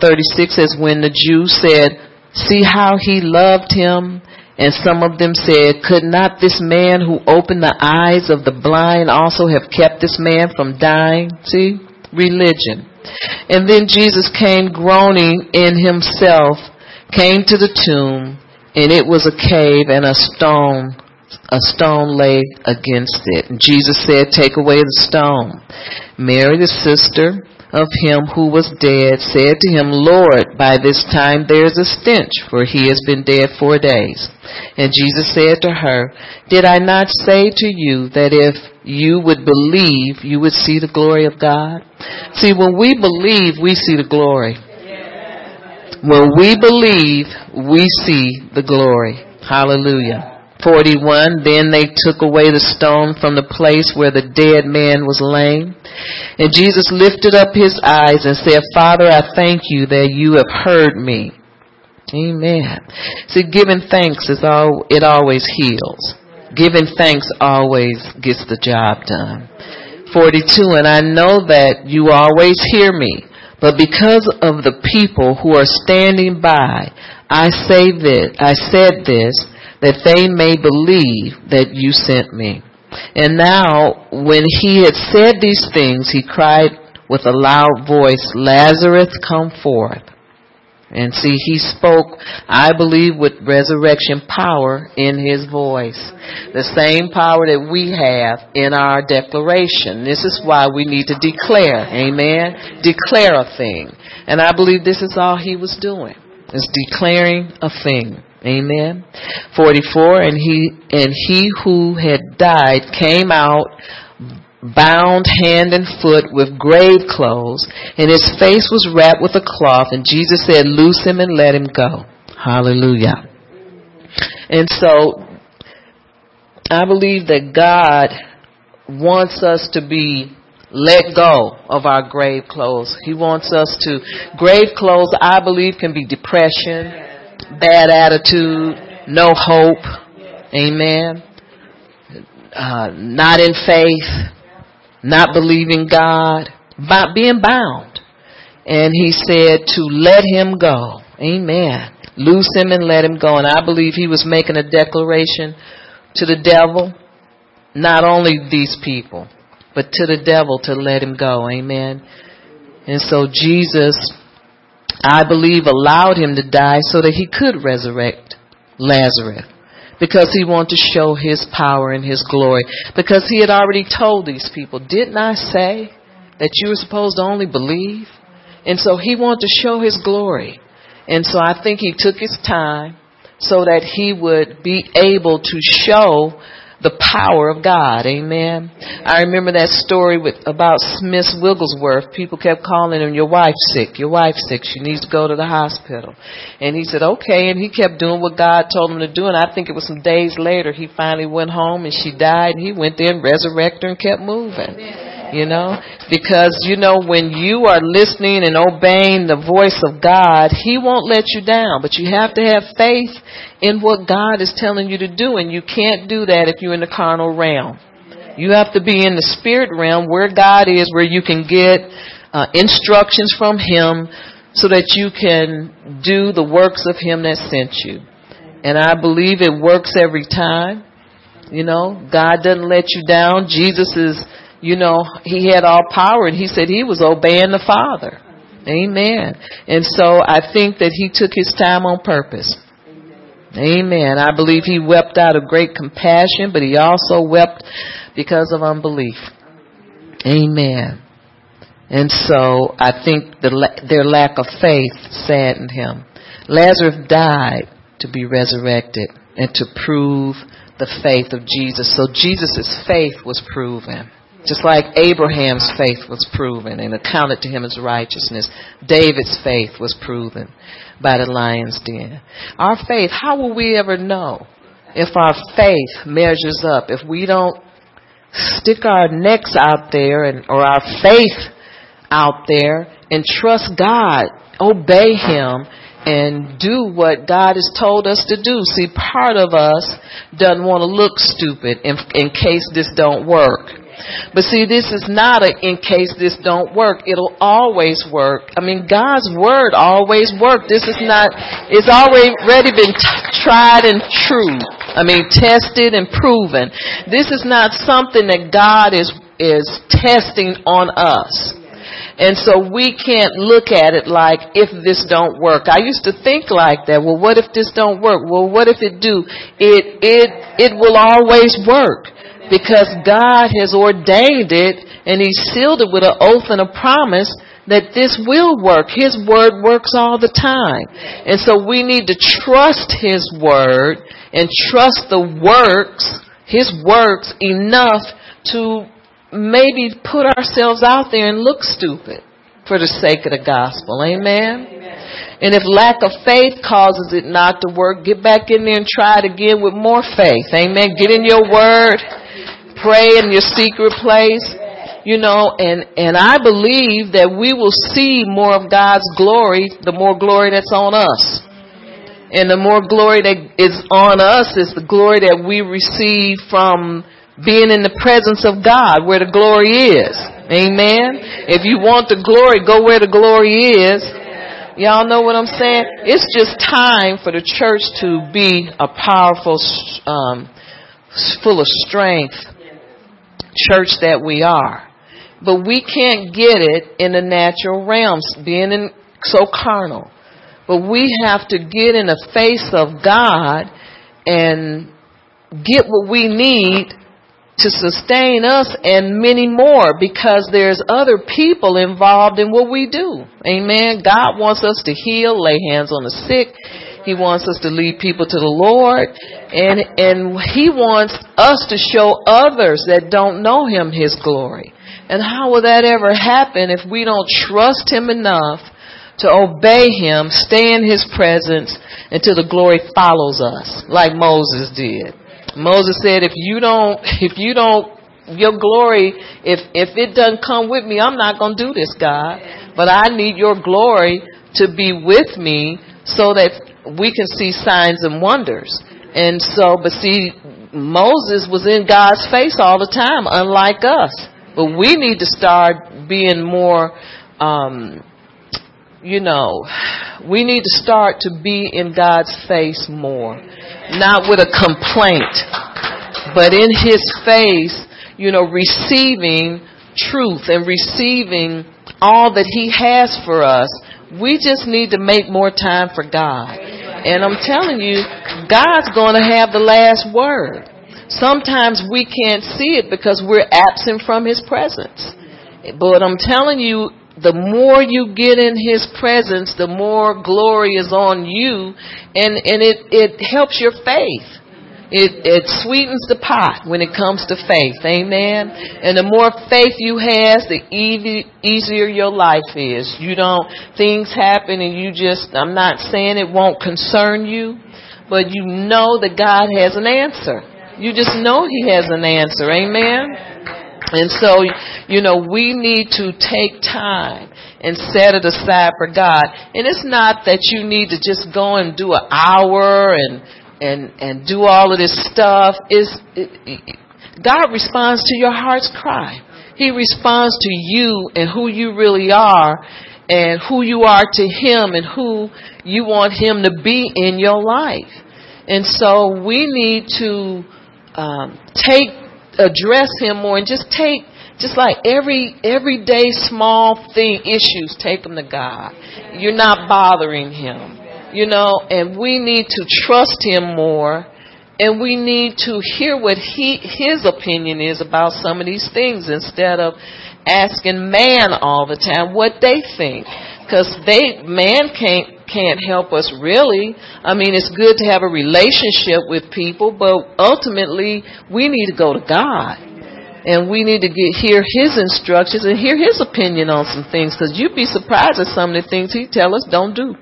36 says, when the Jews said, see how he loved him, and some of them said, could not this man who opened the eyes of the blind also have kept this man from dying? See? Religion. And then Jesus came groaning in himself, came to the tomb, and it was a cave and a stone a stone lay against it. And Jesus said, Take away the stone. Mary, the sister of him who was dead, said to him, Lord, by this time there is a stench, for he has been dead four days. And Jesus said to her, Did I not say to you that if you would believe, you would see the glory of God? See, when we believe, we see the glory. When we believe, we see the glory. Hallelujah. 41, then they took away the stone from the place where the dead man was laying. And Jesus lifted up his eyes and said, Father, I thank you that you have heard me. Amen. See, giving thanks is all, it always heals. Giving thanks always gets the job done. 42, and I know that you always hear me, but because of the people who are standing by, I say this, I said this, that they may believe that you sent me. And now, when he had said these things, he cried with a loud voice, Lazarus, come forth. And see, he spoke, I believe, with resurrection power in his voice. The same power that we have in our declaration. This is why we need to declare. Amen. Declare a thing. And I believe this is all he was doing. Is declaring a thing. Amen. 44, and he, and he who had died came out bound hand and foot with grave clothes, and his face was wrapped with a cloth, and Jesus said, loose him and let him go. Hallelujah. And so, I believe that God wants us to be let go of our grave clothes. He wants us to, grave clothes, I believe, can be depression, bad attitude, no hope, amen, uh, not in faith, not believing God, by being bound. And he said to let him go. Amen. Loose him and let him go. And I believe he was making a declaration to the devil, not only these people, but to the devil to let him go. Amen. And so Jesus, I believe, allowed him to die so that he could resurrect Lazarus because he wanted to show his power and his glory. Because he had already told these people, didn't I say that you were supposed to only believe? And so he wanted to show his glory. And so I think he took his time so that he would be able to show the power of God. Amen. I remember that story with about Smith Wigglesworth. People kept calling him, "Your wife's sick. Your wife's sick. She needs to go to the hospital." And he said, "Okay." And he kept doing what God told him to do. And I think it was some days later he finally went home and she died. And he went there and resurrected her and kept moving. You know, because you know when you are listening and obeying the voice of God, He won't let you down. But you have to have faith in what God is telling you to do. And you can't do that if you're in the carnal realm. You have to be in the spirit realm where God is, where you can get uh, instructions from Him so that you can do the works of Him that sent you. And I believe it works every time. You know, God doesn't let you down. Jesus is, you know, He had all power and He said He was obeying the Father. Amen. And so I think that He took His time on purpose Amen. I believe he wept out of great compassion, but he also wept because of unbelief. Amen. And so I think the, their lack of faith saddened him. Lazarus died to be resurrected and to prove the faith of Jesus. So Jesus' faith was proven. Just like Abraham's faith was proven and accounted to him as righteousness, David's faith was proven by the lion's den. Our faith, how will we ever know if our faith measures up? If we don't stick our necks out there and, or our faith out there and trust God, obey Him, and do what God has told us to do. See, part of us doesn't want to look stupid in, in case this don't work. But see, this is not a in case this don't work. It'll always work. I mean, God's word always works. This is not, it's already been t- tried and true. I mean, tested and proven. This is not something that God is, is testing on us. And so we can't look at it like if this don't work. I used to think like that. Well, what if this don't work? Well, what if it do? It, it, it will always work because God has ordained it and He sealed it with an oath and a promise that this will work. His word works all the time. And so we need to trust His word and trust the works, His works enough to maybe put ourselves out there and look stupid for the sake of the gospel. Amen? Amen. And if lack of faith causes it not to work, get back in there and try it again with more faith. Amen. Get in your word. Pray in your secret place. You know, and, and I believe that we will see more of God's glory, the more glory that's on us. And the more glory that is on us is the glory that we receive from being in the presence of God where the glory is. Amen. If you want the glory, go where the glory is. Y'all know what I'm saying? It's just time for the church to be a powerful, um, full of strength church that we are. But we can't get it in the natural realms, being in, so carnal. But we have to get in the face of God and get what we need to sustain us and many more because there's other people involved in what we do. Amen. God wants us to heal, lay hands on the sick. He wants us to lead people to the Lord and and he wants us to show others that don't know him his glory. And how will that ever happen if we don't trust him enough to obey him, stay in his presence until the glory follows us like Moses did. Moses said, if you don't, if you don't, your glory, if, if it doesn't come with me, I'm not going to do this, God. But I need your glory to be with me so that we can see signs and wonders. And so, but see, Moses was in God's face all the time, unlike us. But we need to start being more, um, you know, we need to start to be in God's face more not with a complaint, but in his face, you know, receiving truth and receiving all that he has for us. We just need to make more time for God. And I'm telling you, God's going to have the last word. Sometimes we can't see it because we're absent from his presence. But I'm telling you, the more you get in his presence, the more glory is on you and, and it, it helps your faith. It, it sweetens the pot when it comes to faith. Amen. And the more faith you has, the easy, easier your life is. You don't, things happen and you just, I'm not saying it won't concern you, but you know that God has an answer. You just know He has an answer. Amen. And so, you know, we need to take time and set it aside for God. And it's not that you need to just go and do an hour and and and do all of this stuff. Is God responds to your heart's cry. He responds to you and who you really are and who you are to him and who you want him to be in your life. And so we need to um, take address him more and just take just like every everyday small thing issues take them to god. You're not bothering him You know, and we need to trust him more and we need to hear what he his opinion is about some of these things instead of asking man all the time what they think. Because they man can't can't help us really. I mean it's good to have a relationship with people but ultimately we need to go to god. And we need to get hear his instructions and hear his opinion on some things because you'd be surprised at some of the things he tell us don't do.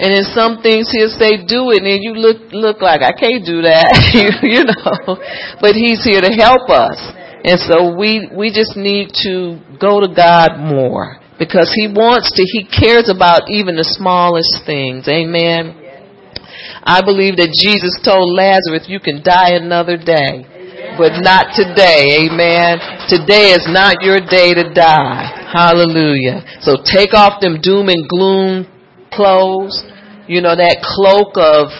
And in some things he'll say do it and you look look like I can't do that you know. But he's here to help us. And so we we just need to go to God more because he wants to he cares about even the smallest things. Amen. I believe that Jesus told Lazarus you can die another day but not today. Amen. Today is not your day to die. Hallelujah. So take off them doom and gloom clothes. You know, that cloak of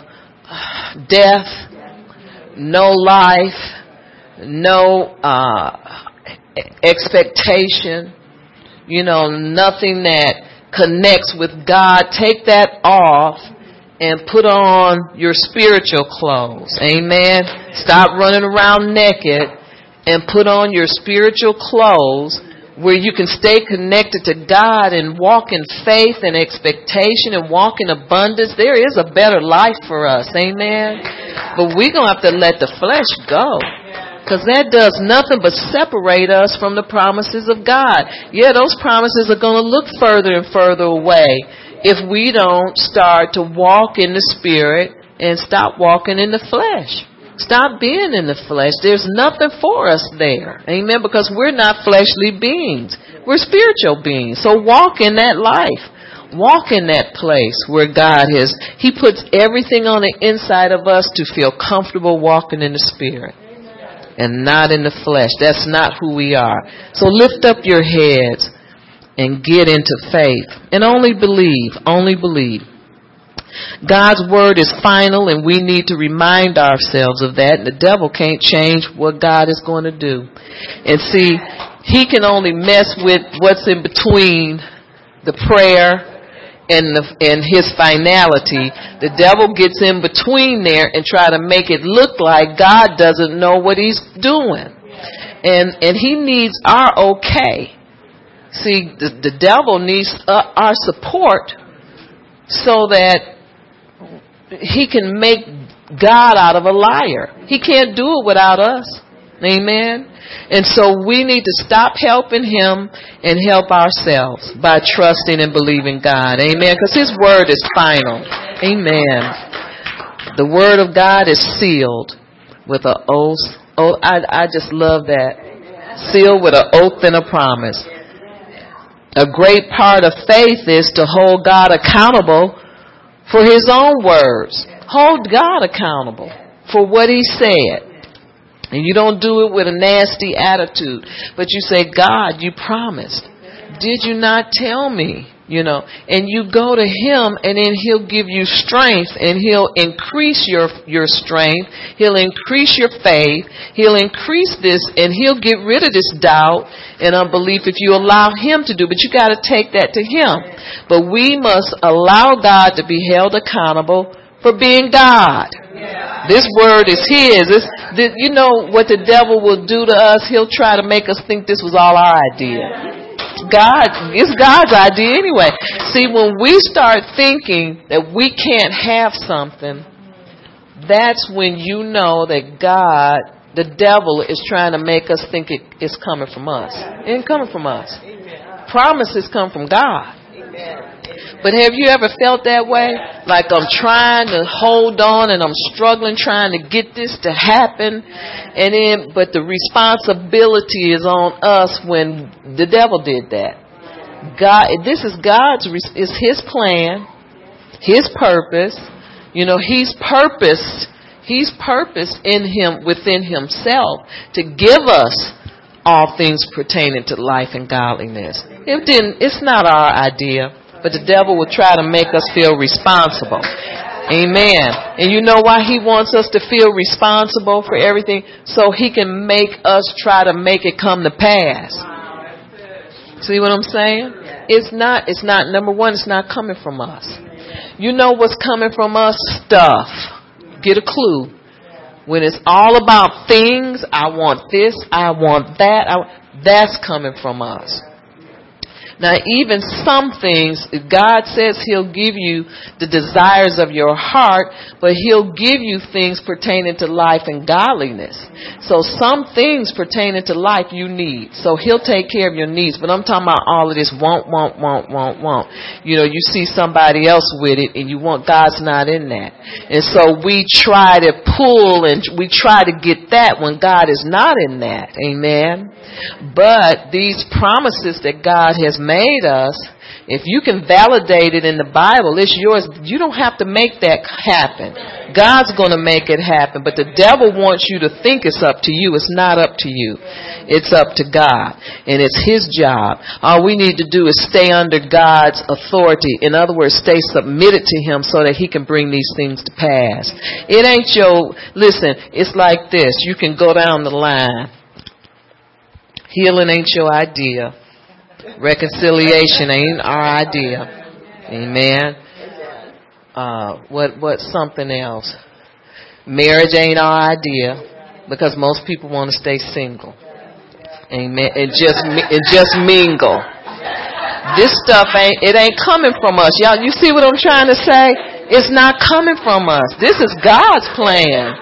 death, no life, no uh, expectation, you know, nothing that connects with God. Take that off and put on your spiritual clothes. Amen. Stop running around naked and put on your spiritual clothes where you can stay connected to God and walk in faith and expectation and walk in abundance. There is a better life for us. Amen. But we're going to have to let the flesh go. Because that does nothing but separate us from the promises of God. Yeah, those promises are going to look further and further away if we don't start to walk in the Spirit and stop walking in the flesh. Stop being in the flesh. There's nothing for us there. Amen. Because we're not fleshly beings. We're spiritual beings. So walk in that life. Walk in that place where God has, He puts everything on the inside of us to feel comfortable walking in the Spirit and not in the flesh. That's not who we are. So lift up your heads and get into faith and only believe, only believe. God's word is final and we need to remind ourselves of that. The devil can't change what God is going to do. And see, he can only mess with what's in between the prayer and the, and his finality. The devil gets in between there and try to make it look like God doesn't know what he's doing. And and he needs our okay. See, the, the devil needs uh, our support so that he can make God out of a liar. He can't do it without us. Amen. And so we need to stop helping him and help ourselves by trusting and believing God. Amen. Because his word is final. Amen. The word of God is sealed with an oath. Oh, I, I just love that. Sealed with an oath and a promise. A great part of faith is to hold God accountable for his own words. Hold God accountable for what he said. And you don't do it with a nasty attitude, but you say, God, you promised. Did you not tell me? You know, and you go to him and then he'll give you strength and he'll increase your, your strength. He'll increase your faith. He'll increase this and he'll get rid of this doubt and unbelief if you allow him to do. But you gotta take that to him. But we must allow God to be held accountable for being God. This word is His. It's, you know what the devil will do to us? He'll try to make us think this was all our idea. God, it's God's idea anyway. See, when we start thinking that we can't have something, that's when you know that God, the devil, is trying to make us think it is coming from us. It ain't coming from us. Promises come from God. But have you ever felt that way? Like I'm trying to hold on and I'm struggling trying to get this to happen. And then, but the responsibility is on us when the devil did that. God, this is God's, is His plan, His purpose. You know, He's purposed, He's purposed in Him, within Himself to give us all things pertaining to life and godliness. It didn't, it's not our idea. But the devil will try to make us feel responsible. Amen. And you know why he wants us to feel responsible for everything? So he can make us try to make it come to pass. See what I'm saying? It's not, it's not, number one, it's not coming from us. You know what's coming from us? Stuff. Get a clue. When it's all about things, I want this, I want that, I, that's coming from us. Now, even some things, God says He'll give you the desires of your heart, but He'll give you things pertaining to life and godliness. So some things pertaining to life you need. So He'll take care of your needs. But I'm talking about all of this want, want, want, want, want. You know, you see somebody else with it and you want God's not in that. And so we try to pull and we try to get that when God is not in that. Amen. But these promises that God has made us, if you can validate it in the Bible, it's yours. You don't have to make that happen. God's going to make it happen. But the devil wants you to think it's up to you. It's not up to you. It's up to God. And it's his job. All we need to do is stay under God's authority. In other words, stay submitted to him so that he can bring these things to pass. It ain't your, listen, it's like this. You can go down the line Healing ain't your idea. Reconciliation ain't our idea. Amen. Uh, what what something else? Marriage ain't our idea because most people want to stay single. Amen. And just and just mingle. This stuff ain't it ain't coming from us. Y'all you see what I'm trying to say? It's not coming from us. This is God's plan.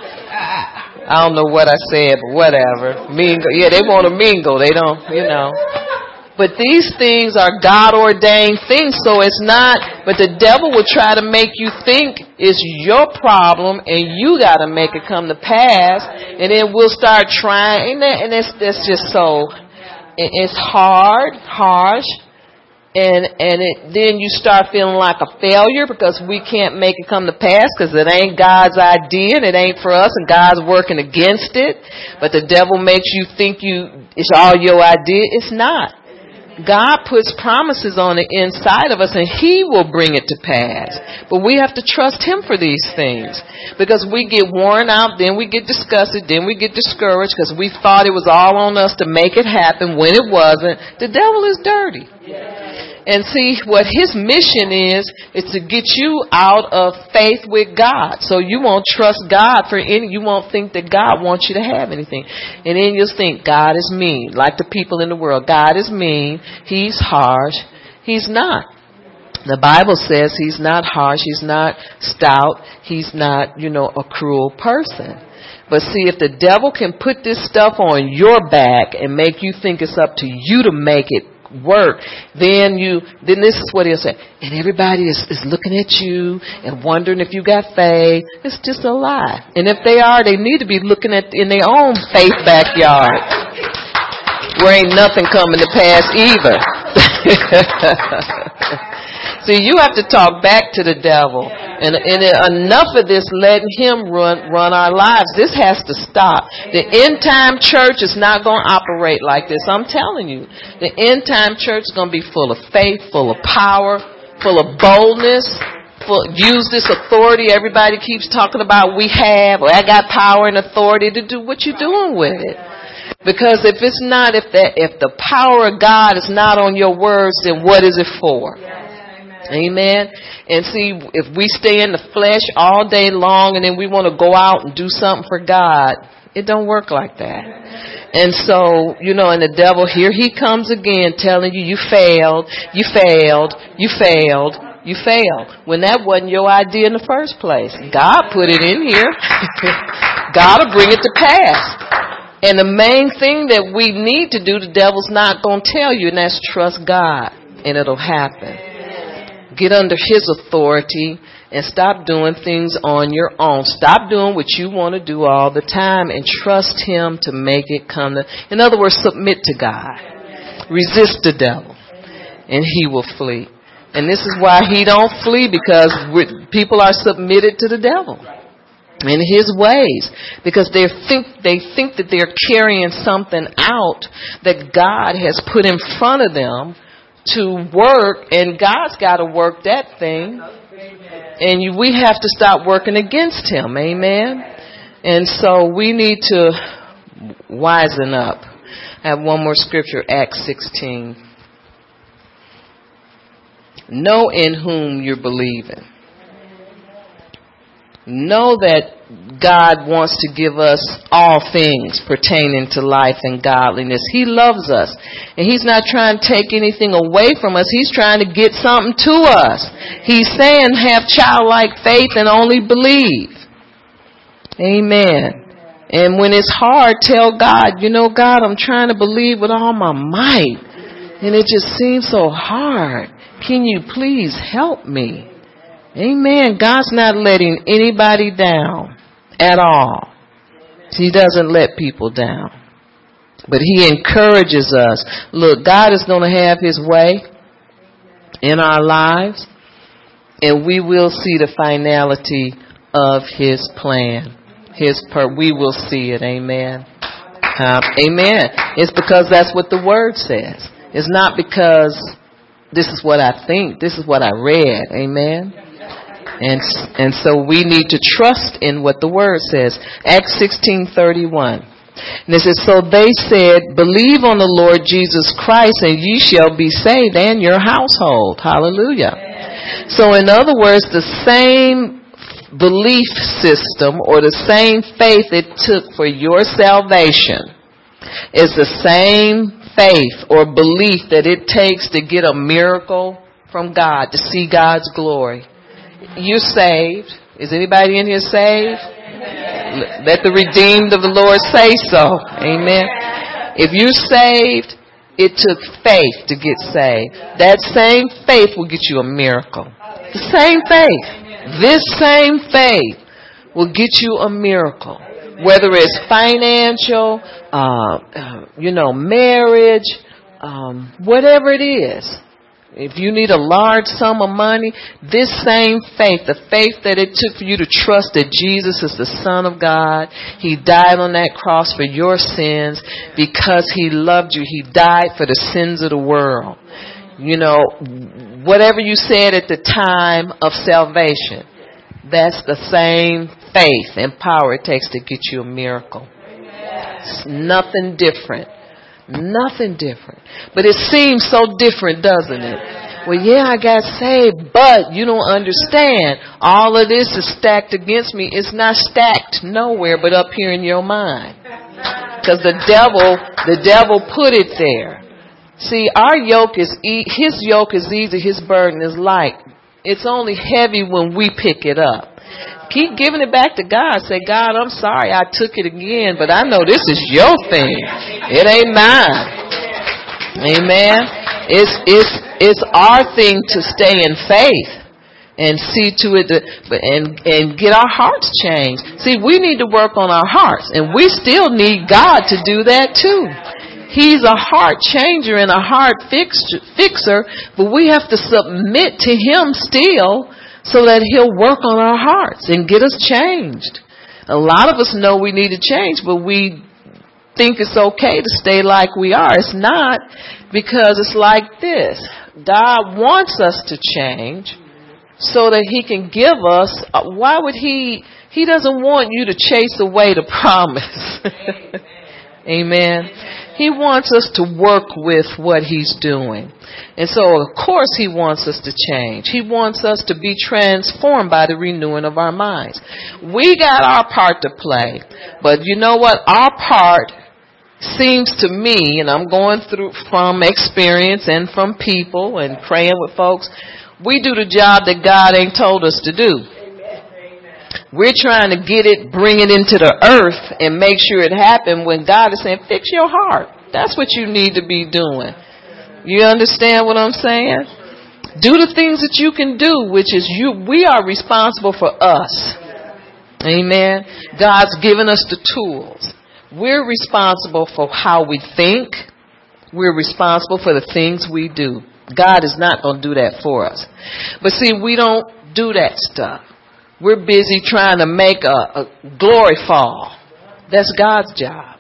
I don't know what I said, but whatever. Mingle. Yeah, they want to mingle. They don't, you know. But these things are God ordained things, so it's not, but the devil will try to make you think it's your problem and you gotta make it come to pass, and then we'll start trying, and, that, and it's, that's just so, it's hard, harsh, and and it, then you start feeling like a failure because we can't make it come to pass because it ain't God's idea and it ain't for us and God's working against it. But the devil makes you think you it's all your idea. It's not. God puts promises on the inside of us and He will bring it to pass. But we have to trust Him for these things. Because we get worn out, then we get disgusted, then we get discouraged because we thought it was all on us to make it happen when it wasn't. The devil is dirty. And see, what his mission is, is to get you out of faith with God. So you won't trust God for any, you won't think that God wants you to have anything. And then you'll think God is mean, like the people in the world. God is mean. He's harsh. He's not. The Bible says he's not harsh. He's not stout. He's not, you know, a cruel person. But see, if the devil can put this stuff on your back and make you think it's up to you to make it work, then you, then this is what he'll say. And everybody is, is looking at you and wondering if you got faith. It's just a lie. And if they are, they need to be looking at in their own faith backyard. Where ain't nothing coming to pass either. See, you have to talk back to the devil. And, and enough of this letting him run, run our lives. This has to stop. The end time church is not going to operate like this. I'm telling you. The end time church is going to be full of faith, full of power, full of boldness, use this authority everybody keeps talking about we have, or I got power and authority to do what you're doing with it. Because if it's not, if the, if the power of God is not on your words, then what is it for? Amen. And see, if we stay in the flesh all day long and then we want to go out and do something for God, it don't work like that. And so, you know, and the devil, here he comes again telling you, you failed, you failed, you failed, you failed. When that wasn't your idea in the first place. God put it in here. God will bring it to pass. And the main thing that we need to do, the devil's not going to tell you, and that's trust God, and it'll happen get under His authority and stop doing things on your own. Stop doing what you want to do all the time and trust Him to make it come to, in other words, submit to God. Resist the devil and he will flee. And this is why he don't flee because people are submitted to the devil in his ways because they think they think that they're carrying something out that God has put in front of them to work, and God's got to work that thing. And you, we have to stop working against Him. Amen. And so we need to wisen up. I have one more scripture, Acts 16. Know in whom you're believing. Know that God wants to give us all things pertaining to life and godliness. He loves us. And He's not trying to take anything away from us. He's trying to get something to us. He's saying have childlike faith and only believe. Amen. And when it's hard, tell God, you know, God, I'm trying to believe with all my might. And it just seems so hard. Can you please help me? Amen. God's not letting anybody down at all. He doesn't let people down. But He encourages us. Look, God is going to have His way in our lives, and we will see the finality of His plan. His per, we will see it. Amen. Um, amen. It's because that's what the Word says. It's not because this is what I think. This is what I read. Amen. And, and so we need to trust in what the word says. Acts 16:31. And it says, So they said, Believe on the Lord Jesus Christ, and ye shall be saved, and your household. Hallelujah. So, in other words, the same belief system or the same faith it took for your salvation is the same faith or belief that it takes to get a miracle from God, to see God's glory. You're saved. Is anybody in here saved? Let the redeemed of the Lord say so. Amen. If you're saved, it took faith to get saved. That same faith will get you a miracle. The same faith. This same faith will get you a miracle. Whether it's financial, uh, uh you know, marriage, um, whatever it is. If you need a large sum of money, this same faith, the faith that it took for you to trust that Jesus is the Son of God, He died on that cross for your sins because He loved you. He died for the sins of the world. You know, whatever you said at the time of salvation, that's the same faith and power it takes to get you a miracle. It's nothing different. Nothing different. But it seems so different, doesn't it? Well, yeah, I got saved, but you don't understand. All of this is stacked against me. It's not stacked nowhere but up here in your mind. Because the devil, the devil put it there. See, our yoke is, e- his yoke is easy, his burden is light. It's only heavy when we pick it up. Keep giving it back to God. Say, God, I'm sorry I took it again, but I know this is your thing. It ain't mine. Amen. It's it's it's our thing to stay in faith and see to it that, and and get our hearts changed. See, we need to work on our hearts, and we still need God to do that too. He's a heart changer and a heart fix, fixer, but we have to submit to Him still so that He'll work on our hearts and get us changed. A lot of us know we need to change, but we think it's okay to stay like we are. It's not because it's like this. God wants us to change so that He can give us. Why would He? He doesn't want you to chase away the promise. Amen. He wants us to work with what He's doing. And so, of course, He wants us to change. He wants us to be transformed by the renewing of our minds. We got our part to play. But you know what? Our part seems to me, and I'm going through from experience and from people and praying with folks, we do the job that God ain't told us to do. We're trying to get it, bring it into the earth and make sure it happen when God is saying, fix your heart. That's what you need to be doing. You understand what I'm saying? Do the things that you can do, which is you, we are responsible for us. Amen. God's given us the tools. We're responsible for how we think. We're responsible for the things we do. God is not going to do that for us. But see, we don't do that stuff. We're busy trying to make a, a glory fall. That's God's job.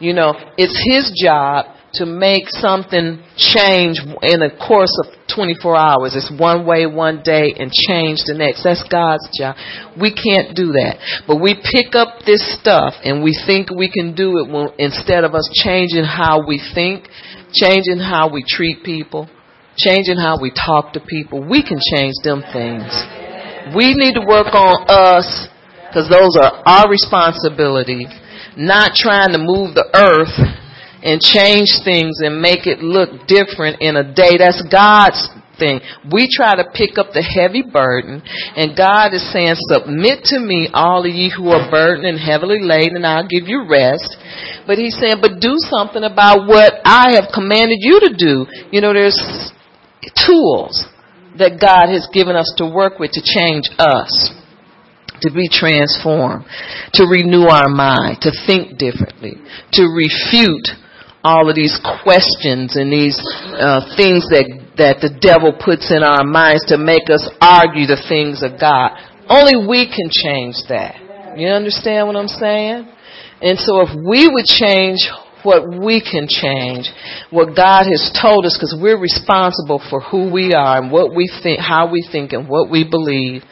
You know, it's His job to make something change in the course of 24 hours. It's one way one day and change the next. That's God's job. We can't do that. But we pick up this stuff and we think we can do it when, instead of us changing how we think, changing how we treat people, changing how we talk to people. We can change them things. We need to work on us Because those are our responsibility, not trying to move the earth and change things and make it look different in a day. That's God's thing. We try to pick up the heavy burden, and God is saying, Submit to me, all of ye who are burdened and heavily laden, and I'll give you rest. But He's saying, But do something about what I have commanded you to do. You know, there's tools that God has given us to work with to change us to be transformed, to renew our mind, to think differently, to refute all of these questions and these uh, things that that the devil puts in our minds to make us argue the things of God. Only we can change that. You understand what I'm saying? And so if we would change what we can change, what God has told us, because we're responsible for who we are and what we think, how we think and what we believe.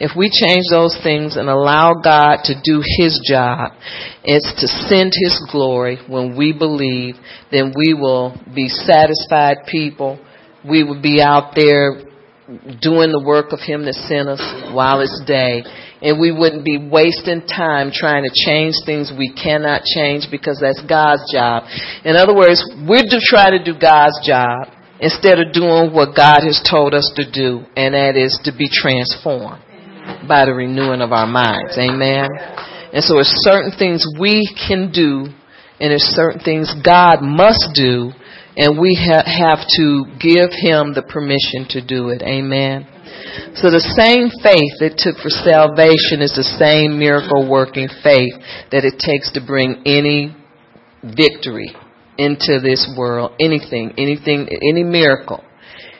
If we change those things and allow God to do His job, it's to send His glory when we believe, then we will be satisfied people we will be out there doing the work of Him that sent us while it's day. And we wouldn't be wasting time trying to change things we cannot change because that's God's job. In other words, we're to try to do God's job instead of doing what God has told us to do, and that is to be transformed by the renewing of our minds. Amen. And so there's certain things we can do, and there's certain things God must do and we ha- have to give him the permission to do it. Amen. So the same faith it took for salvation is the same miracle working faith that it takes to bring any victory into this world. Anything, anything, any miracle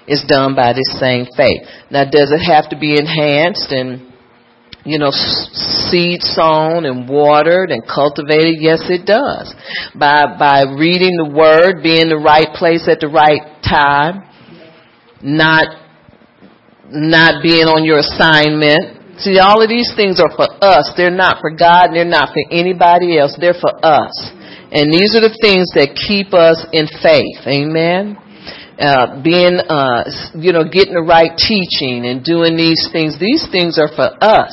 is done by this same faith. Now does it have to be enhanced and you know, seed sown and watered and cultivated? Yes, it does. By, by reading the word, being in the right place at the right time, not, not being on your assignment. See, all of these things are for us. They're not for God and they're not for anybody else. They're for us. And these are the things that keep us in faith. Amen uh, being, uh, you know, getting the right teaching and doing these things. These things are for us.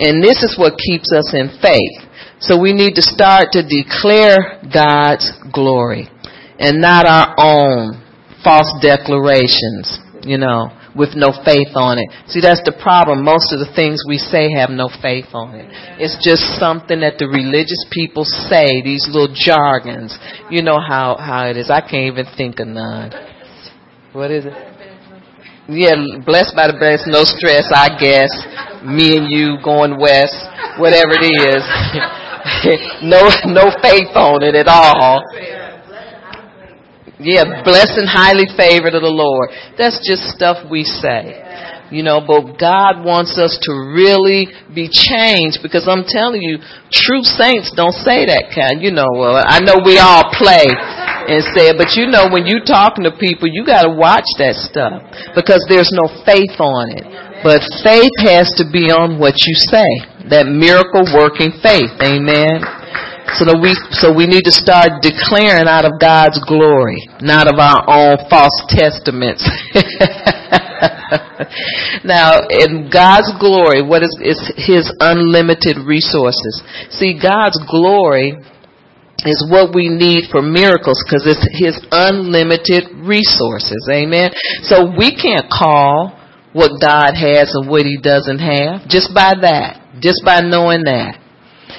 And this is what keeps us in faith. So we need to start to declare God's glory and not our own false declarations, you know, with no faith on it. See, that's the problem. Most of the things we say have no faith on it. It's just something that the religious people say, these little jargons. You know how, how it is. I can't even think of none. What is it? Yeah, blessed by the best, no stress, I guess. Me and you going west, whatever it is. no, no faith on it at all. Yeah, blessed and highly favored of the Lord. That's just stuff we say. You know, but God wants us to really be changed because I'm telling you, true saints don't say that kind. You know, well, I know we all play and say it, but you know, when you talking to people, you got to watch that stuff because there's no faith on it. But faith has to be on what you say. That miracle working faith. Amen. So that we, so we need to start declaring out of God's glory, not of our own false testaments. now, in God's glory, what is, is His unlimited resources? See, God's glory is what we need for miracles because it's His unlimited resources. Amen. So we can't call what God has and what He doesn't have just by that, just by knowing that.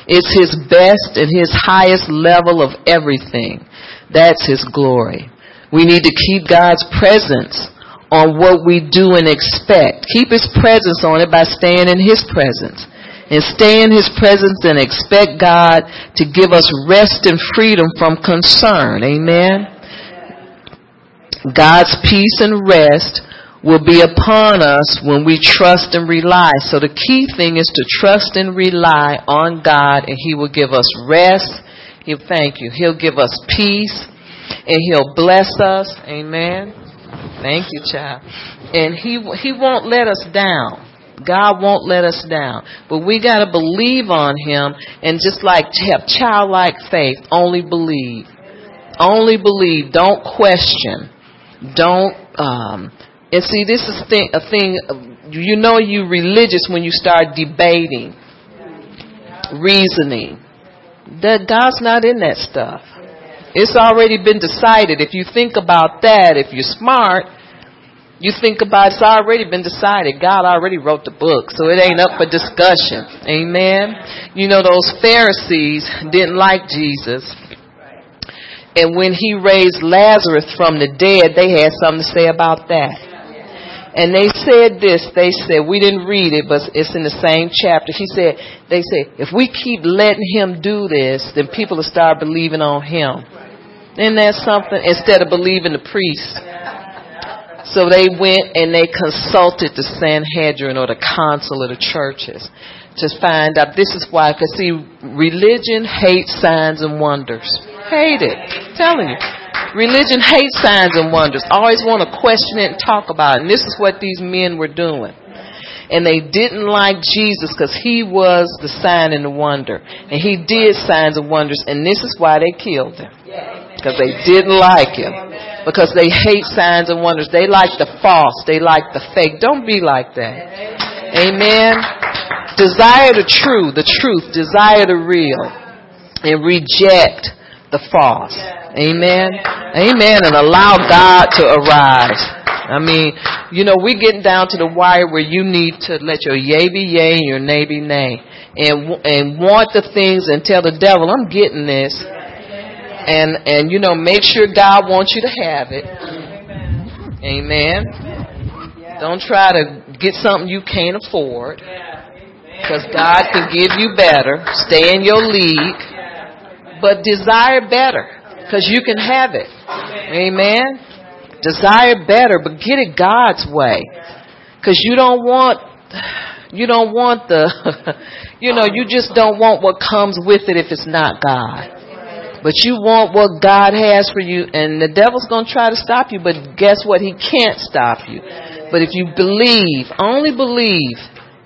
It's His best and His highest level of everything. That's His glory. We need to keep God's presence on what we do and expect. Keep His presence on it by staying in His presence. And stay in His presence and expect God to give us rest and freedom from concern. Amen. God's peace and rest will be upon us when we trust and rely. So the key thing is to trust and rely on God and He will give us rest. He'll thank you. He'll give us peace and He'll bless us. Amen. Thank you, child. And He, He won't let us down. God won't let us down. But we gotta believe on Him and just like have childlike faith, only believe. Only believe. Don't question. Don't, um, and see, this is a thing, you know you religious when you start debating. reasoning. That God's not in that stuff. It's already been decided. If you think about that, if you're smart, you think about it's already been decided. God already wrote the book, so it ain't up for discussion. Amen. You know, those Pharisees didn't like Jesus. And when he raised Lazarus from the dead, they had something to say about that. And they said this, they said, we didn't read it, but it's in the same chapter. He said, they said, if we keep letting him do this, then people will start believing on him. Isn't that something? Instead of believing the priest. So they went and they consulted the Sanhedrin or the council of the churches to find out this is why, because see, religion hates signs and wonders. Hate it. I'm telling you. Religion hates signs and wonders. Always want to question it and talk about it. And this is what these men were doing. And they didn't like Jesus because he was the sign and the wonder. And he did signs and wonders. And this is why they killed him. Because they didn't like him. Because they hate signs and wonders. They like the false. They like the fake. Don't be like that. Amen. Desire the true, the truth. Desire the real. And reject the false. Amen. Amen. And allow God to arise. I mean, you know, we're getting down to the wire where you need to let your yay be yay and your nay be nay. And, and want the things and tell the devil, I'm getting this. And, and, you know, make sure God wants you to have it. Amen. Don't try to get something you can't afford. Because God can give you better. Stay in your league. But desire better because you can have it. Amen. Desire better, but get it God's way. Because you don't want, you don't want the, you know, you just don't want what comes with it if it's not God. But you want what God has for you, and the devil's going to try to stop you, but guess what? He can't stop you. But if you believe, only believe,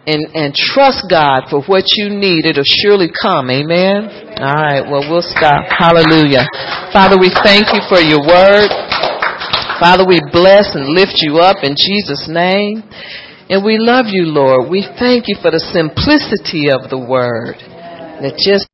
and, and trust God for what you need, it'll surely come. Amen. All right. Well, we'll stop. Hallelujah. Father, we thank you for your word. Father, we bless and lift you up in Jesus' name. And we love you, Lord. We thank you for the simplicity of the word that just